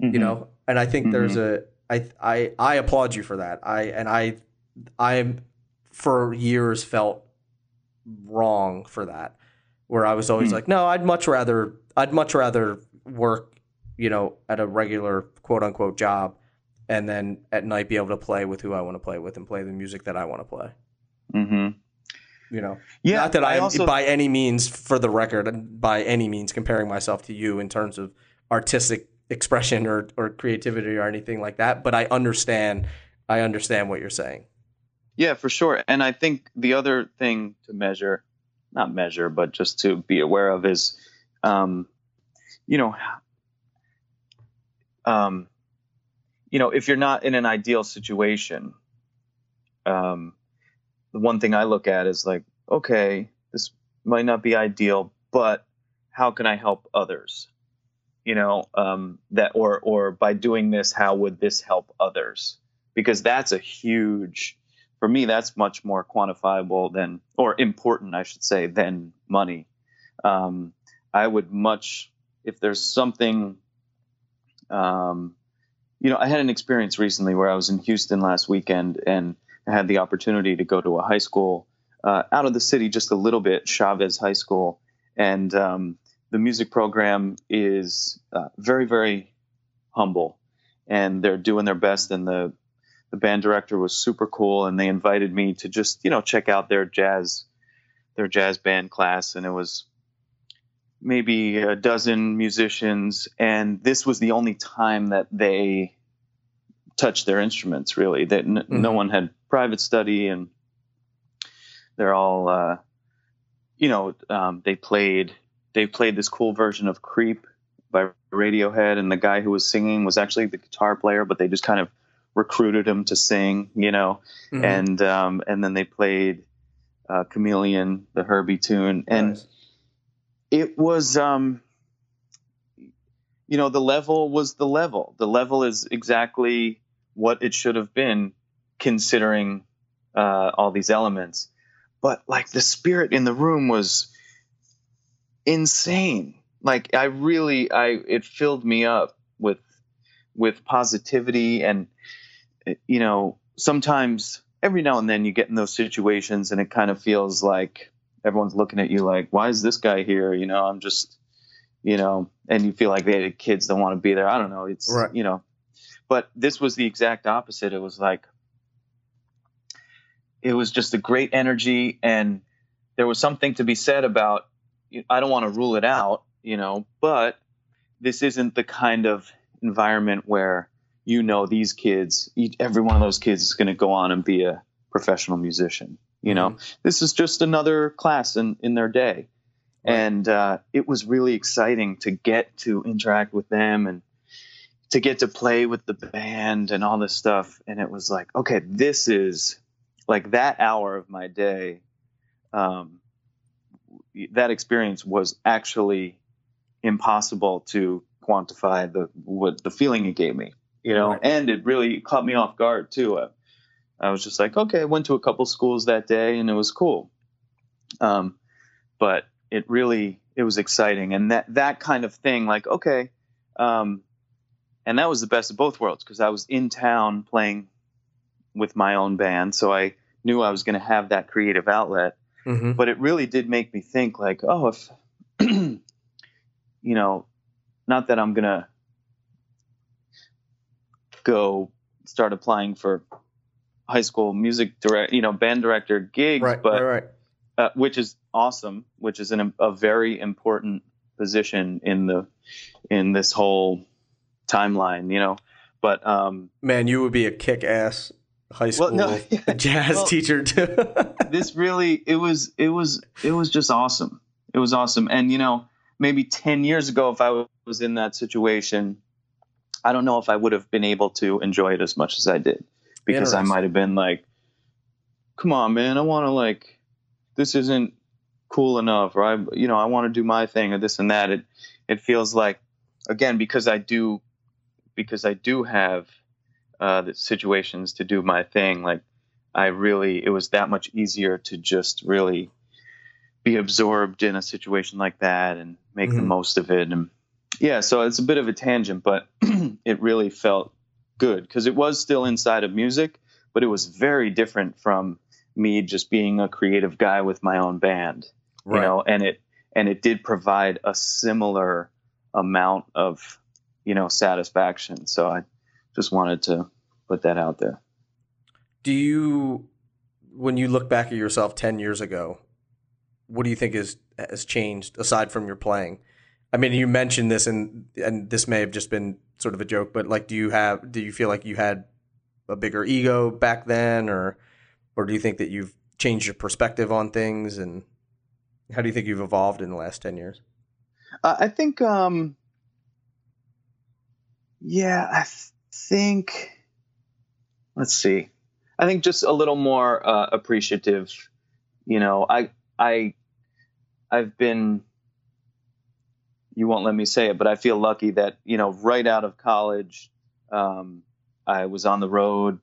Mm-hmm. You know, and I think mm-hmm. there's a I I I applaud you for that. I and I I'm for years felt wrong for that, where I was always mm. like, no, I'd much rather I'd much rather work, you know, at a regular quote unquote job, and then at night be able to play with who I want to play with and play the music that I want to play. Mm-hmm you know? Yeah not that i, I also, by any means for the record by any means comparing myself to you in terms of artistic expression or, or creativity or anything like that but i understand i understand what you're saying. Yeah for sure. And i think the other thing to measure not measure but just to be aware of is um, you know um, you know if you're not in an ideal situation um, the one thing I look at is like, okay, this might not be ideal, but how can I help others? You know, um, that or or by doing this, how would this help others? Because that's a huge, for me, that's much more quantifiable than or important, I should say, than money. Um, I would much if there's something. Um, you know, I had an experience recently where I was in Houston last weekend and I had the opportunity to go to a high school uh, out of the city just a little bit, Chavez High School, and um, the music program is uh, very, very humble, and they're doing their best. And the the band director was super cool, and they invited me to just you know check out their jazz their jazz band class, and it was maybe a dozen musicians, and this was the only time that they touched their instruments really that n- mm-hmm. no one had private study and they're all uh, you know um, they played they played this cool version of creep by radiohead and the guy who was singing was actually the guitar player but they just kind of recruited him to sing you know mm-hmm. and um, and then they played uh, chameleon the herbie tune and nice. it was um, you know the level was the level the level is exactly what it should have been considering uh, all these elements. But like the spirit in the room was insane. Like I really, I it filled me up with with positivity and you know sometimes every now and then you get in those situations and it kind of feels like everyone's looking at you like why is this guy here you know i'm just you know and you feel like they had kids that want to be there i don't know it's right. you know but this was the exact opposite. It was like, it was just a great energy. And there was something to be said about I don't want to rule it out, you know, but this isn't the kind of environment where you know these kids, every one of those kids is going to go on and be a professional musician. You know, Mm-hmm. this is just another class in in their day, Right. and uh, it was really exciting to get to interact with them and to get to play with the band and all this stuff. And it was like, okay, this is like that hour of my day. Um, that experience was actually impossible to quantify the what the feeling it gave me, you know, Right. and it really caught me off guard too. I, I was just like, okay, I went to a couple schools that day and it was cool. Um, but it really it was exciting and that that kind of thing, like okay, um, and that was the best of both worlds because I was in town playing with my own band, so I knew I was going to have that creative outlet Mm-hmm. but it really did make me think like oh if you know not that i'm gonna go start applying for high school music direct you know band director gigs Right, but right, right. Uh, which is awesome which is an, a very important position in the in this whole timeline you know but um Man, you would be a kick-ass high school Well, no, jazz Well- teacher. too. this really it was it was it was just awesome. It was awesome. And you know maybe 10 years ago if i was in that situation i don't know if i would have been able to enjoy it as much as i did because i might have been like come on man i want to like this isn't cool enough or i you know i want to do my thing or this and that. It it feels like again because i do because i do have uh the situations to do my thing like I really it was that much easier to just really be absorbed in a situation like that and make the Mhm. most of it. And yeah so it's a bit of a tangent but it really felt good because it was still inside of music but it was very different from me just being a creative guy with my own band you know and it and it did provide a similar amount of you know satisfaction. So i just wanted to put that out there Do you, when you look back at yourself 10 years ago, what do you think is, has changed aside from your playing? I mean, you mentioned this and, and this may have just been sort of a joke, but like, do you have, do you feel like you had a bigger ego back then or, or do you think that you've changed your perspective on things and how do you think you've evolved in the last 10 years? Uh, I think, um, yeah, I th- think, let's see, I think just a little more uh, appreciative. You know, I, I, I've been, you won't let me say it, but I feel lucky that, you know, right out of college, um, I was on the road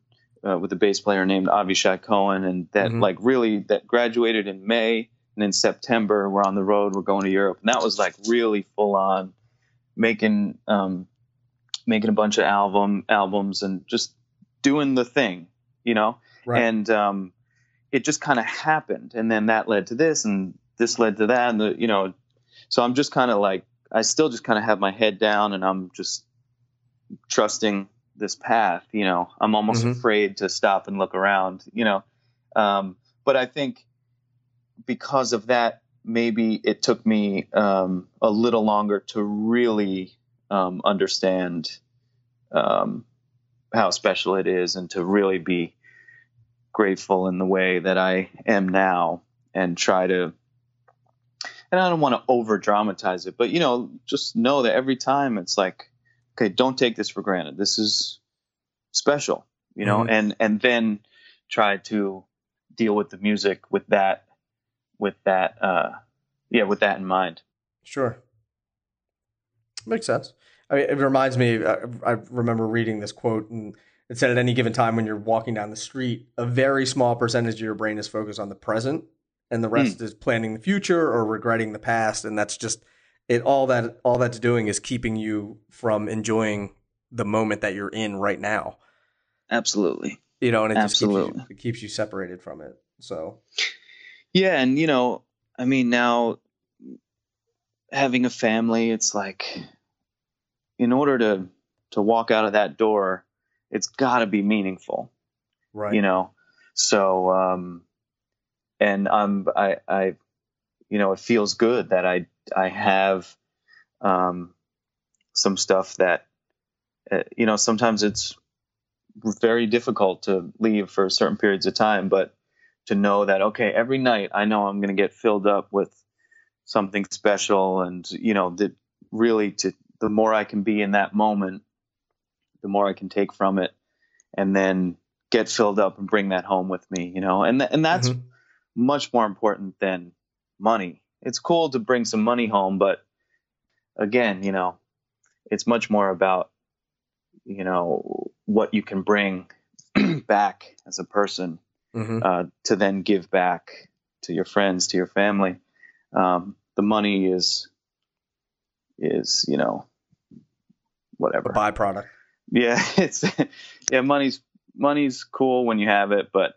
uh, with a bass player named Avishai Cohen, and that Mhm. like really that graduated in May, and in September we're on the road, we're going to Europe, and that was like really full on, making um, making a bunch of album albums and just doing the thing, you know, and um, it just kind of happened, and then that led to this, and this led to that, and the you know, so I'm just kind of like I still just kind of have my head down, and I'm just trusting this path you know? I'm almost Mhm. afraid to stop and look around you know? Um, but i think because of that maybe it took me um, a little longer to really um, understand um, how special it is and to really be grateful in the way that i am now and try to and i don't want to over dramatize it but you know just know that every time it's like okay don't take this for granted this is special you know Mhm. and and then try to deal with the music with that with that uh yeah with that in mind Sure. Makes sense. I mean, it reminds me, I, I remember reading this quote, and it said at any given time when you're walking down the street, a very small percentage of your brain is focused on the present, and the rest hmm. is planning the future or regretting the past. And that's just it. All that all that's doing is keeping you from enjoying the moment that you're in right now. absolutely You know, and it just keeps you, Absolutely. it keeps you separated from it. So yeah and you know i mean now having a family it's like in order to to walk out of that door it's got to be meaningful right, you know? So um and i'm i i you know, it feels good that I I have um, some stuff that uh, you know sometimes it's very difficult to leave for certain periods of time, but to know that okay, every night I know I'm going to get filled up with something special, and you know, that really to the more I can be in that moment, the more I can take from it, and then get filled up and bring that home with me, you know, and th- and that's mm-hmm. much more important than money. It's cool to bring some money home, but again, you know, it's much more about you know what you can bring back as a person mm-hmm. uh, to then give back to your friends, to your family. Um, the money is is you know whatever a byproduct. Yeah, it's yeah money's money's cool when you have it, but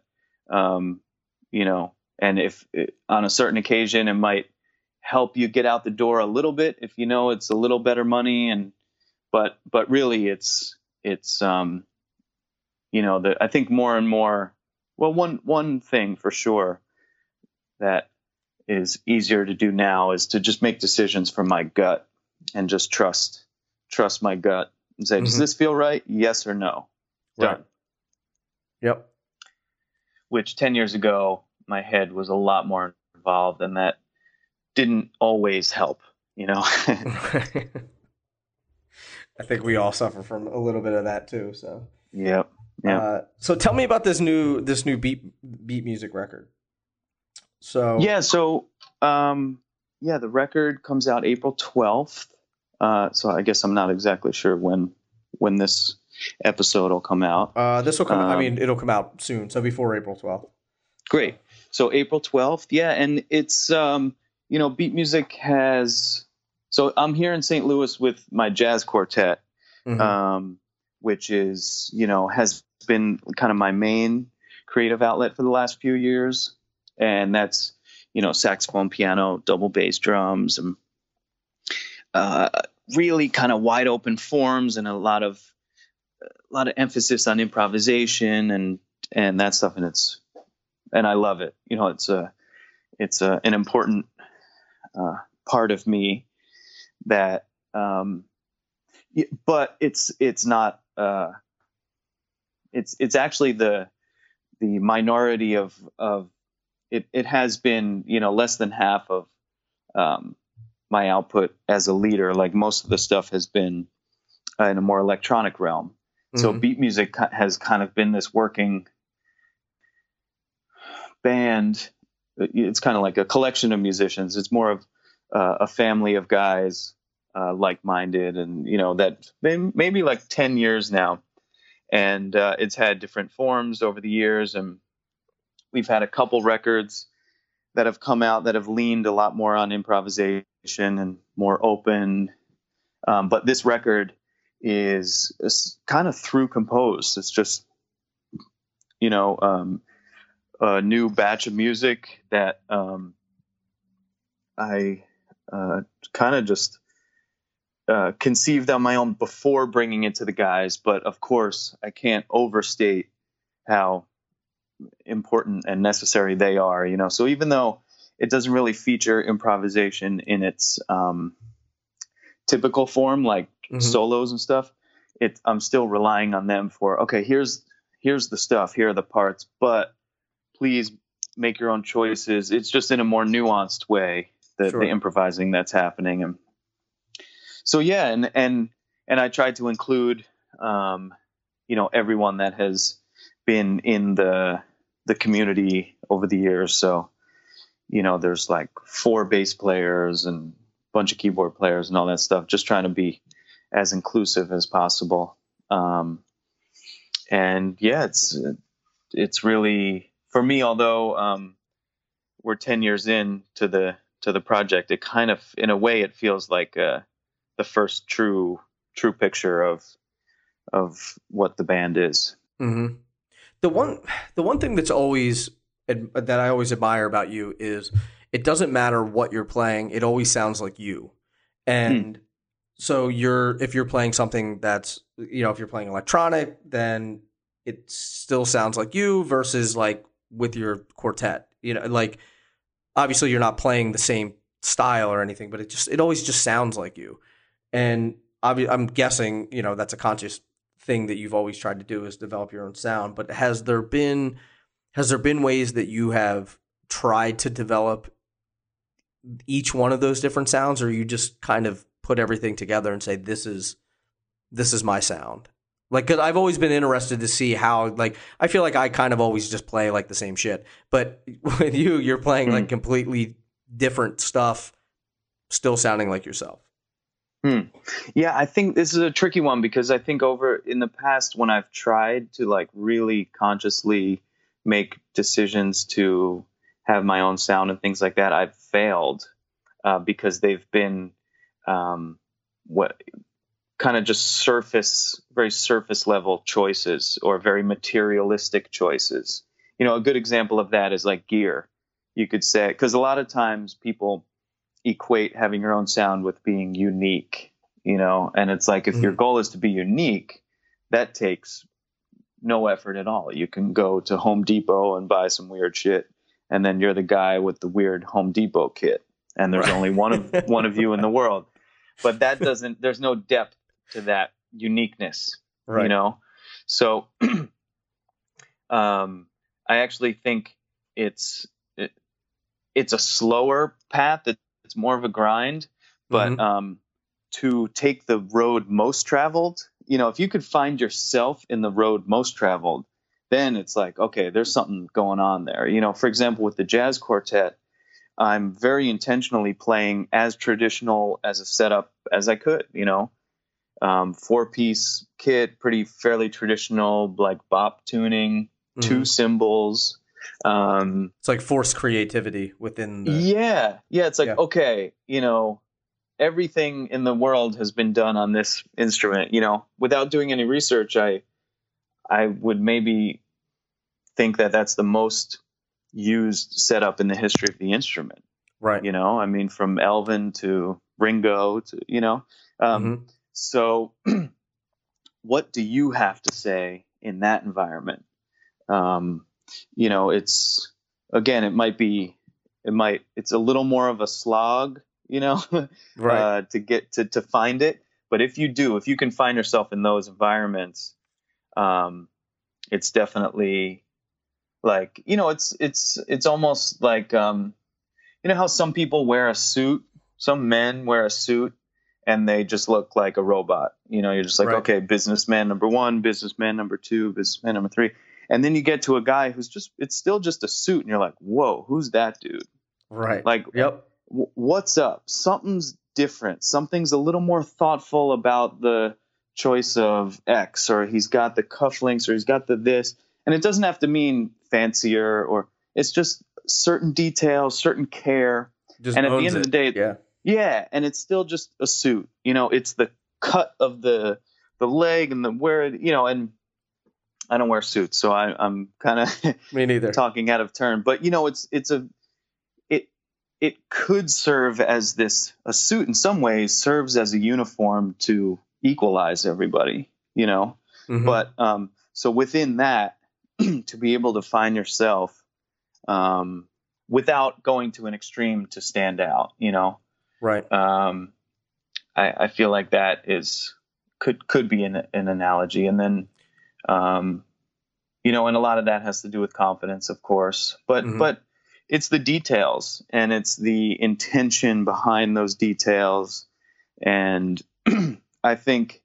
um, you know, and if it, on a certain occasion it might help you get out the door a little bit if you know it's a little better money and but but really it's it's um you know the I think more and more well one one thing for sure that is easier to do now is to just make decisions from my gut and just trust trust my gut and say mm-hmm. does this feel right yes or no right. done yep which 10 years ago my head was a lot more involved and that didn't always help you know I think we all suffer from a little bit of that too so yep yeah. Uh, so tell me about this new this new beat beat music record so yeah, so um, yeah, the record comes out April twelfth. Uh, so I guess I'm not exactly sure when when this episode will come out. Uh, this will come. Um, I mean, it'll come out soon, so before April twelfth. Great. So April twelfth, yeah, and it's um, you know, beat music has. So I'm here in St. Louis with my jazz quartet, mm-hmm. um, which is you know has been kind of my main creative outlet for the last few years and that's you know saxophone, piano, double bass drums, and uh, really kind of wide open forms and a lot of a lot of emphasis on improvisation and and that stuff. And it's and I love it. You know, it's a it's a, an important uh, part of me that um, but it's it's not uh, it's it's actually the the minority of of it, it has been you know less than half of um, my output as a leader. Like most of the stuff has been uh, in a more electronic realm. Mm-hmm. So beat music has kind of been this working band. It's kind of like a collection of musicians. It's more of uh, a family of guys, uh, like-minded, and you know that maybe like ten years now, and uh, it's had different forms over the years and we've had a couple records that have come out that have leaned a lot more on improvisation and more open. Um, but this record is, is, kind of through composed. It's just, you know, um, a new batch of music that um, I uh, kind of just uh, conceived on my own before bringing it to the guys. But of course, I can't overstate how important and necessary they are. You know, so even though it doesn't really feature improvisation in its um, typical form, like mm-hmm. solos and stuff, it I'm still relying on them for okay. Here's here's the stuff. Here are the parts, but please make your own choices. It's just in a more nuanced way the, sure. the improvising that's happening and so yeah and and and I tried to include um, you know everyone that has been in the the community over the years. So, you know, there's like four bass players and a bunch of keyboard players and all that stuff, just trying to be as inclusive as possible. Um, and yeah, it's, it's really, for me, although, um, we're 10 years in to the, to the project, it kind of, in a way, it feels like, uh, the first true, true picture of, of what the band is. Mm-hmm the one the one thing that's always that I always admire about you is it doesn't matter what you're playing; it always sounds like you. And hmm. so you're if you're playing something that's you know if you're playing electronic, then it still sounds like you versus like with your quartet. You know, like obviously you're not playing the same style or anything, but it just it always just sounds like you. And I'm guessing you know that's a conscious thing that you've always tried to do is develop your own sound. But has there been has there been ways that you have tried to develop each one of those different sounds, or you just kind of put everything together and say this is this is my sound? Like, cause I've always been interested to see how, like, I feel like I kind of always just play like the same shit. But with you, you're playing hmm. like completely different stuff, still sounding like yourself. Hmm. Yeah, I think this is a tricky one because I think over in the past when I've tried to like really consciously make decisions to have my own sound and things like that, I've failed uh, because they've been um, what kind of just surface, very surface level choices or very materialistic choices. You know, a good example of that is like gear. You could say because a lot of times people equate having your own sound with being unique, you know, and it's like if mm-hmm. your goal is to be unique, that takes no effort at all. You can go to Home Depot and buy some weird shit, and then you're the guy with the weird Home Depot kit, and there's right. only one of one of you in the world. But that doesn't. There's no depth to that uniqueness, right. you know. So, um, I actually think it's it, it's a slower path. It, it's more of a grind, but mm-hmm. um, to take the road most traveled, you know, if you could find yourself in the road most traveled, then it's like, okay, there's something going on there. You know, for example, with the jazz quartet, I'm very intentionally playing as traditional as a setup as I could, you know, um, four piece kit, pretty fairly traditional, like bop tuning, mm-hmm. two cymbals, um, it's like forced creativity within. The... Yeah, yeah. It's like yeah. okay, you know, everything in the world has been done on this instrument. You know, without doing any research, I, I would maybe think that that's the most used setup in the history of the instrument. Right. You know, I mean, from Elvin to Ringo to you know, um, mm-hmm. so. what do you have to say in that environment? Um, you know, it's again, it might be, it might, it's a little more of a slog, you know, right. uh, to get to to find it. But if you do, if you can find yourself in those environments, um, it's definitely like you know, it's it's it's almost like um, you know how some people wear a suit, some men wear a suit and they just look like a robot. You know, you're just like, right. okay, businessman number one, businessman number two, businessman number three. And then you get to a guy who's just, it's still just a suit. And you're like, whoa, who's that dude? Right. Like, yep. W- what's up? Something's different. Something's a little more thoughtful about the choice of X, or he's got the cufflinks, or he's got the this. And it doesn't have to mean fancier, or it's just certain details, certain care. Just and at the end it. of the day, yeah. Yeah. And it's still just a suit. You know, it's the cut of the, the leg and the where, it, you know, and I don't wear suits, so I, am kind of me neither talking out of turn. But you know, it's it's a it it could serve as this a suit in some ways serves as a uniform to equalize everybody. You know, mm-hmm. but um, so within that, to be able to find yourself um, without going to an extreme to stand out. You know, right? Um, I, I feel like that is could could be an, an analogy, and then um, you know, and a lot of that has to do with confidence, of course, but mm-hmm. but it's the details and it's the intention behind those details, and I think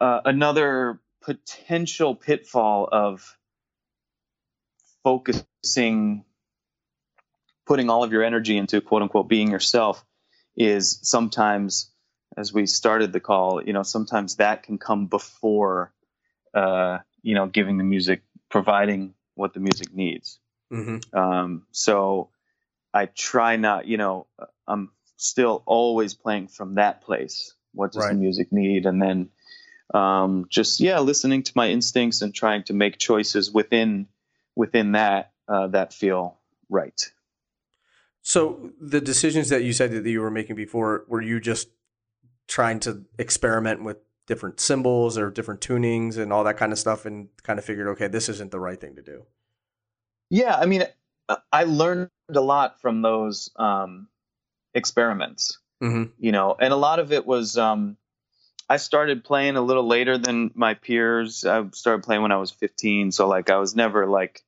uh, another potential pitfall of focusing putting all of your energy into quote unquote being yourself is sometimes as we started the call you know sometimes that can come before uh, you know, giving the music, providing what the music needs. Mm-hmm. Um, so I try not, you know, I'm still always playing from that place. What does right. the music need? And then um, just yeah, listening to my instincts and trying to make choices within within that uh, that feel right. So the decisions that you said that you were making before, were you just trying to experiment with different cymbals or different tunings and all that kind of stuff and kind of figured okay this isn't the right thing to do yeah i mean I learned a lot from those um, experiments. Mm-hmm. You know, and a lot of it was um, I started playing a little later than my peers. I started playing when I was 15, so like I was never like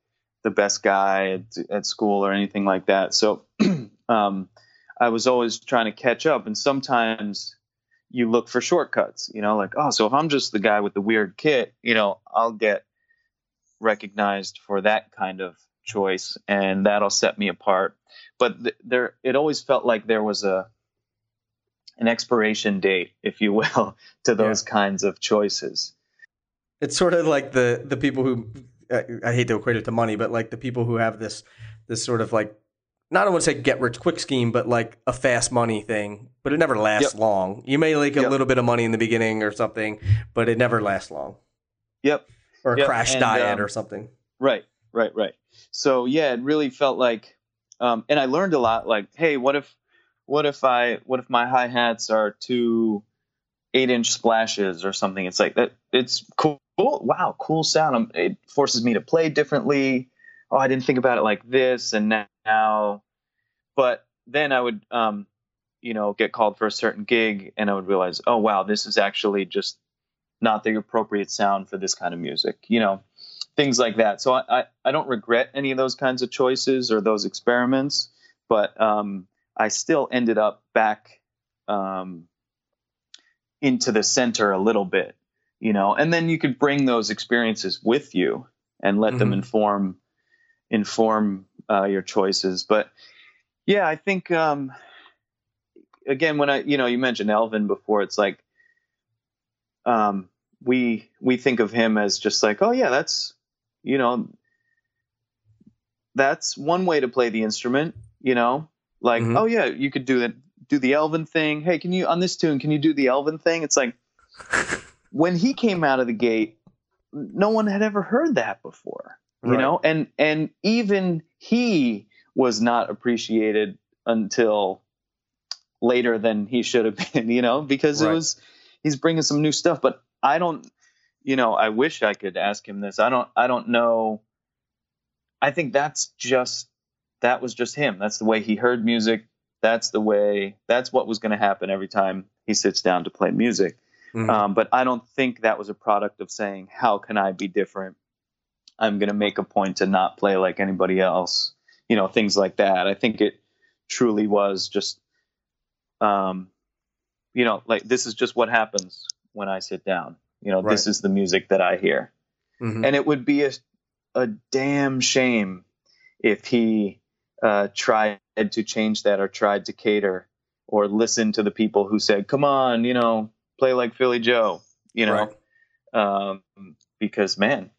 the best guy at, at school or anything like that. So um, I was always trying to catch up, and sometimes you look for shortcuts. You know, like oh, so if I'm just the guy with the weird kit, you know, I'll get recognized for that kind of choice, and that'll set me apart. But th- there, it always felt like there was a an expiration date, if you will, to those yeah. kinds of choices. It's sort of like the the people who I hate to equate it to money, but like the people who have this this sort of like not I want to say get rich quick scheme, but like a fast money thing. But it never lasts yep. long. You may make a yep. little bit of money in the beginning or something, but it never lasts long. Yep. Or a yep. crash and, diet um, or something. Right, right, right. So yeah, it really felt like, um, and I learned a lot. Like, hey, what if, what if I, what if my hi hats are two eight inch splashes or something? It's like that. It's cool. Wow, cool sound. Um, it forces me to play differently. Oh, I didn't think about it like this, and now, but then I would, um, you know, get called for a certain gig, and I would realize, oh wow, this is actually just not the appropriate sound for this kind of music. You know, things like that. So I, I, I, don't regret any of those kinds of choices or those experiments, but um, I still ended up back um, into the center a little bit, you know, and then you could bring those experiences with you and let mm-hmm. them inform inform uh, your choices. But yeah, I think um, again when I you know you mentioned Elvin before, it's like um, we we think of him as just like oh yeah that's you know, that's one way to play the instrument, you know, like, mm-hmm. oh yeah, you could do that, do the Elvin thing. Hey, can you, on this tune, can you do the Elvin thing? It's like, when he came out of the gate, no one had ever heard that before, you right. know, and, and even he was not appreciated until later than he should have been, you know, because right. it was, he's bringing some new stuff, but I don't, you know, I wish I could ask him this. I don't I don't know. I think that's just that was just him. That's the way he heard music. That's the way that's what was going to happen every time he sits down to play music. Mm-hmm. Um, but I don't think that was a product of saying, "How can I be different?" I'm going to make a point to not play like anybody else. You know, things like that. I think it truly was just, um, you know, like this is just what happens when I sit down. You know, right. this is the music that I hear. Mm-hmm. And it would be a, a damn shame if he uh, tried to change that or tried to cater or listen to the people who said, come on, you know, play like Philly Joe, you know, right. um, because man,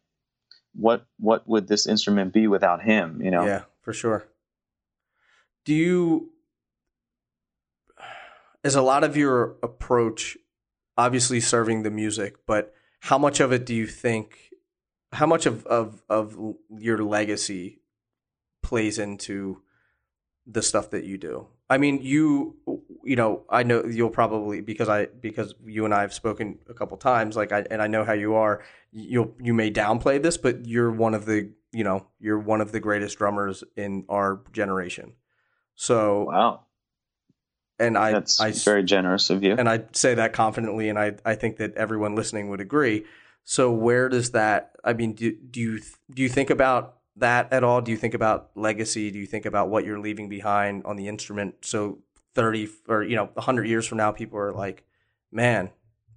what, what would this instrument be without him? You know? Yeah, for sure. Do you, is a lot of your approach obviously serving the music, but how much of it do you think? How much of of of your legacy plays into the stuff that you do? I mean, you you know, I know you'll probably because I because you and I have spoken a couple times, like I and I know how you are. You'll you may downplay this, but you're one of the you know you're one of the greatest drummers in our generation. So wow, and I that's I, very generous of you. And I say that confidently, and I I think that everyone listening would agree. So where does that? I mean, do do you do you think about that at all? Do you think about legacy? Do you think about what you're leaving behind on the instrument? So thirty or you know hundred years from now, people are like, man,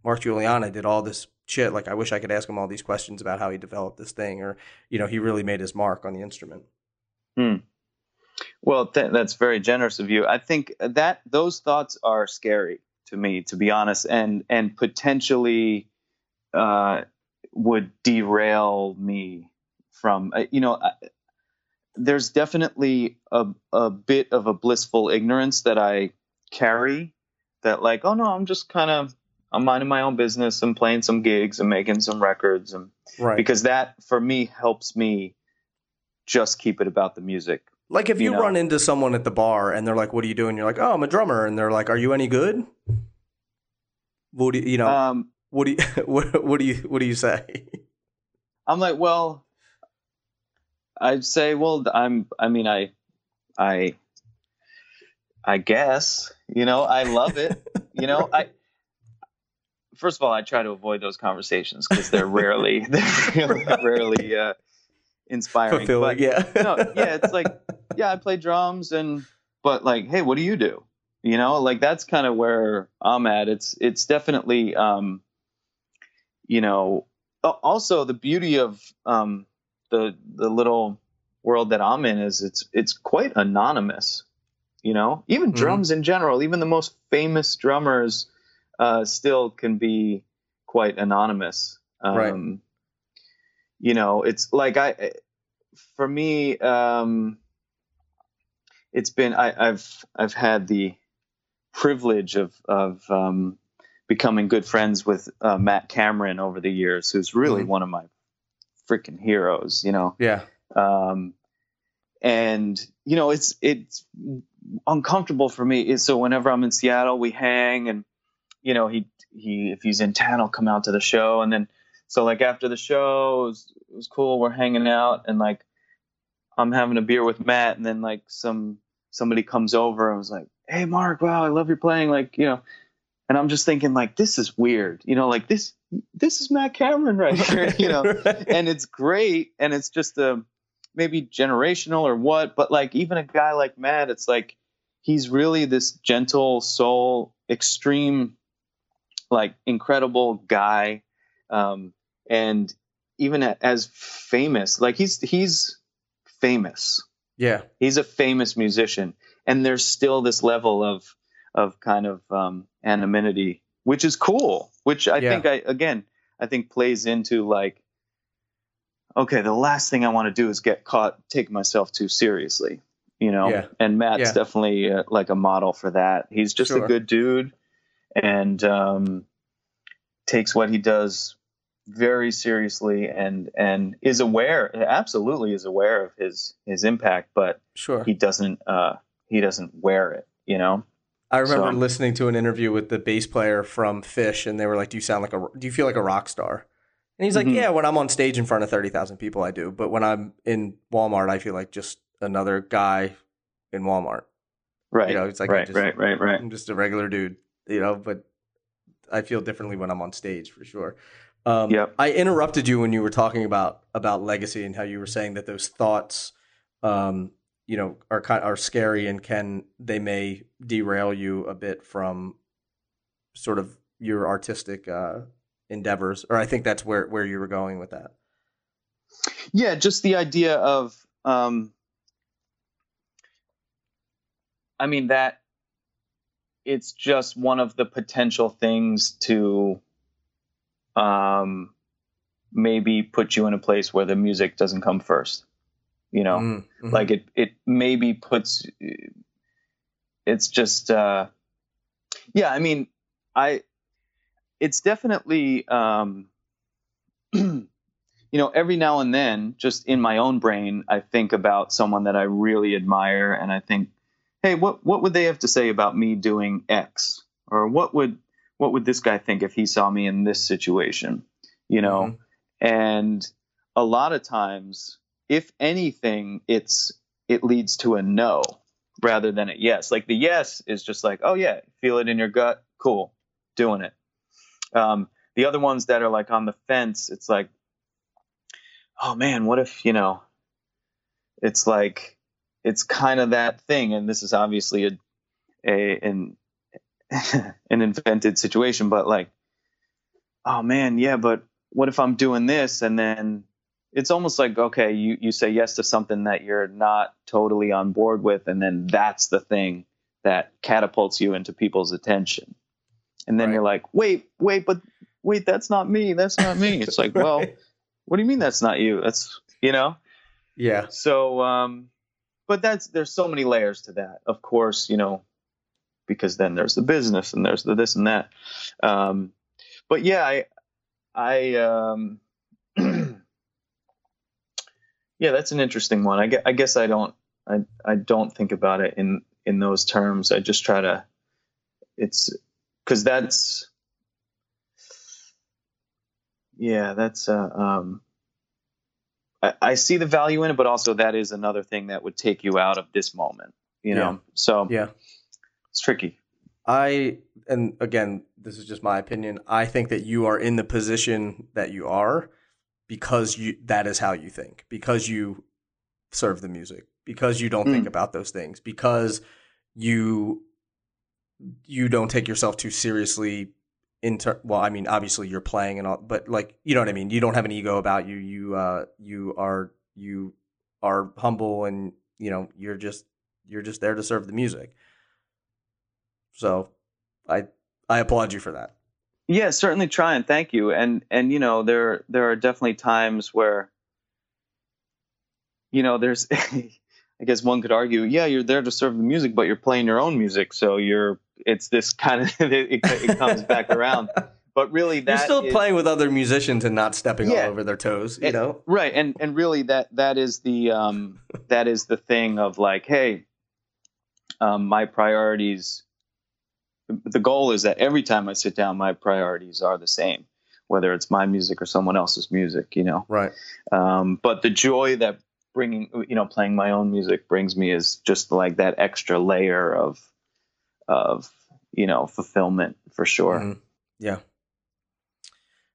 Mark Guiliana did all this shit. Like I wish I could ask him all these questions about how he developed this thing, or you know, he really made his mark on the instrument. Hmm. Well, th- that's very generous of you. I think that those thoughts are scary to me, to be honest, and and potentially uh, would derail me from uh, you know. there's definitely a a bit of a blissful ignorance that I carry. That like, oh no, I'm just kind of I'm minding my own business and playing some gigs and making some records and right. because that for me helps me just keep it about the music like if you, you know? run into someone at the bar and they're like, "What are you doing?" You're like, "Oh, I'm a drummer," and they're like, "Are you any good?" What do you, you know? Um, what do you what, what do you what do you say? I'm like, well, I'd say, well, I'm. I mean, I, I, I guess you know, I love it. you know, I. First of all, I try to avoid those conversations because they're rarely, they're really, rarely uh, inspiring. Fulfilling, But, yeah. no, yeah, it's like, yeah, I play drums and, but like, hey, what do you do? You know, like that's kind of where I'm at. It's, it's definitely, um, you know, also the beauty of um, the the little world that I'm in is it's it's quite anonymous. You know, even Mhm. drums in general, even the most famous drummers uh, still can be quite anonymous. Um, Right. You know, it's like I, for me, um, it's been I, I've I've had the privilege of of um, becoming good friends with uh, Matt Cameron over the years, who's really Mhm. one of my freaking heroes. You know, Yeah. um, and you know it's it's uncomfortable for me. So whenever I'm in Seattle, we hang, and you know he he if he's in town, I'll come out to the show, and then so like after the show, it was, it was cool. We're hanging out, and like I'm having a beer with Matt, and then like some somebody comes over and was like, "Hey, Mark, wow, I love your playing." Like you know, and I'm just thinking like this is weird, you know, like this this is Matt Cameron right here, you know, and it's great, and it's just a maybe generational or what, but like even a guy like Matt, it's like he's really this gentle soul, extreme, like incredible guy, um, and even as famous, like he's he's famous. Yeah. he's a famous musician and there's still this level of of kind of um anonymity which is cool which i Yeah. think i again i think plays into like okay the last thing i want to do is get caught taking myself too seriously you know Yeah. and matt's Yeah. definitely uh, like a model for that he's just Sure. a good dude and um takes what he does very seriously and and is aware absolutely is aware of his his impact but Sure. he doesn't uh he doesn't wear it you know I remember So- listening to an interview with the bass player from Phish, and they were like, "Do you sound like a? Do you feel like a rock star?" And he's like, Mhm. "Yeah, when I'm on stage in front of thirty thousand people, I do. But when I'm in Walmart, I feel like just another guy in Walmart. right You know, it's like right just- right right right I'm just a regular dude, you know. But I feel differently when I'm on stage for sure." Um, Yep. I interrupted you when you were talking about about legacy and how you were saying that those thoughts, um, you know, are are scary and can they may derail you a bit from sort of your artistic uh, endeavors. Or I think that's where where you were going with that. yeah just the idea of um i mean that it's just one of the potential things to um maybe put you in a place where the music doesn't come first you know Mm, mhm. like it it maybe puts it's just uh yeah i mean i it's definitely um you know every now and then just in my own brain i think about someone that i really admire and i think hey what what would they have to say about me doing x or what would what would this guy think if he saw me in this situation you know Mhm. and a lot of times if anything it's it leads to a no rather than a yes. Like the yes is just like oh yeah feel it in your gut cool doing it. Um, the other ones that are like on the fence it's like oh man what if you know it's like it's kind of that thing. And this is obviously a a an an invented situation but like oh man yeah but what if i'm doing this and then it's almost like okay you you say yes to something that you're not totally on board with and then that's the thing that catapults you into people's attention. And then Right. you're like wait wait but wait that's not me that's not me. It's like well what do you mean that's not you? That's you know? Yeah, so um but that's there's so many layers to that. Of course you know because then there's the business and there's the this and that. Um but yeah i i um yeah that's an interesting one i guess, I guess i don't i i don't think about it in in those terms i just try to it's because that's yeah that's uh, um I, I see the value in it, but also that is another thing that would take you out of this moment. You know, Yeah. so Yeah. it's tricky. I and again, this is just my opinion. I think that you are in the position that you are because you that is how you think. Because you serve the music. Because you don't think Mm. about those things. Because you you don't take yourself too seriously into well, I mean, obviously you're playing and all but like you know what I mean? You don't have an ego about you. You uh you are you are humble and you know, you're just you're just there to serve the music. So I I applaud you for that. Yeah, certainly try and thank you. And and you know, there there are definitely times where you know, there's I guess one could argue, yeah, you're there to serve the music, but you're playing your own music, so you're it's this kind of it, it comes back around. But really, that You're still is- playing with other musicians and not stepping Yeah. all over their toes, you know? right and and really that that is the um that is the thing of like hey um my priorities the goal is that every time i sit down my priorities are the same whether it's my music or someone else's music you know Right. um but the joy that bringing you know playing my own music brings me is just like that extra layer of of you know fulfillment for sure Mhm. Yeah.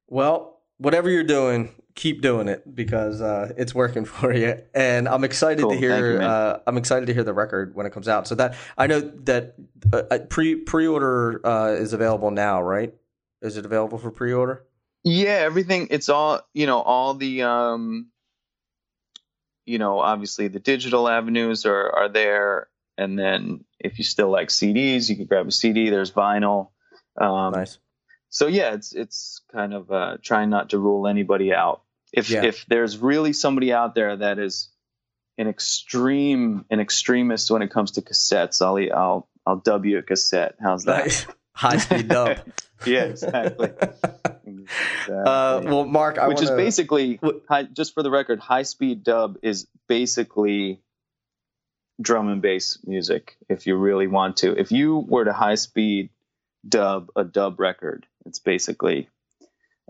Well, whatever you're doing, keep doing it because uh, it's working for you. And I'm excited Cool. to hear. You, uh, I'm excited to hear the record when it comes out. So that I know that uh, uh, pre pre order uh, is available now, right? Is it available for pre order? yeah everything it's all you know all the um you know obviously the digital avenues are are there and then if you still like cds you can grab a cd there's vinyl um nice. so yeah it's it's kind of uh trying not to rule anybody out if Yeah. if there's really somebody out there that is an extreme an extremist when it comes to cassettes i'll i'll i'll dub you a cassette. How's that? Nice. High speed dub. yeah exactly. Uh, well, Mark, I which is wanna- basically What- high, just for the record high speed dub is basically drum and bass music if you really want to. If you were to high speed dub a dub record it's basically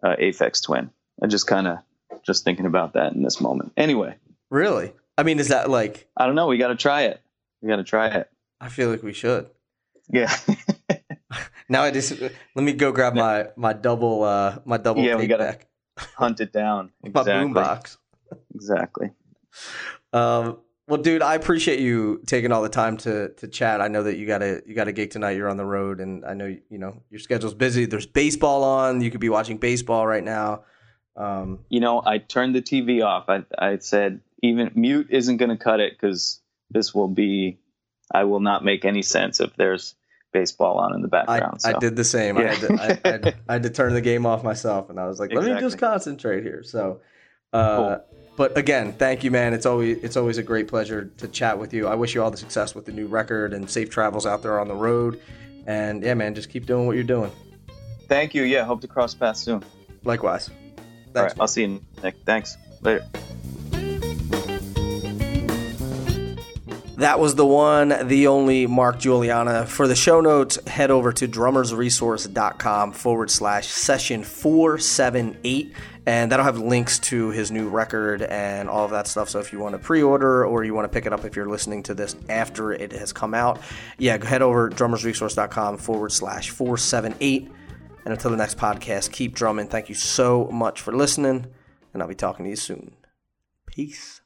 uh, aphex twin. I just kind of just thinking about that in this moment anyway really. I mean, is that like? i don't know we got to try it we got to try it I feel like we should. yeah Now I just let me go grab my my double uh my double Yeah, we gotta- hunt it down my exactly boombox. exactly Um, well, dude, I appreciate you taking all the time to to chat. I know that you got a you got a gig tonight. You're on the road, and I know you know your schedule's busy. There's baseball on. You could be watching baseball right now. Um, you know, I turned the TV off. I, I said, even mute isn't going to cut it because this will be, I will not make any sense if there's baseball on in the background. I so. did the same. I, Yeah. had to, I, I, had- I had to turn the game off myself, and I was like, let me just concentrate here. So, uh, but again, thank you, man. It's always it's always a great pleasure to chat with you. I wish you all the success with the new record and safe travels out there on the road. And yeah, man, just keep doing what you're doing. Thank you. Yeah, hope to cross paths soon. Likewise. All Thanks. right, I'll see you, Nick. Thanks. Later. That was the one, the only Mark Guiliana. For the show notes, head over to drummersresource.com forward slash session 478. And that'll have links to his new record and all of that stuff. So if you want to pre order or you want to pick it up if you're listening to this after it has come out, yeah, head over drummersresource.com forward slash 478. And until the next podcast, keep drumming. Thank you so much for listening. And I'll be talking to you soon. Peace.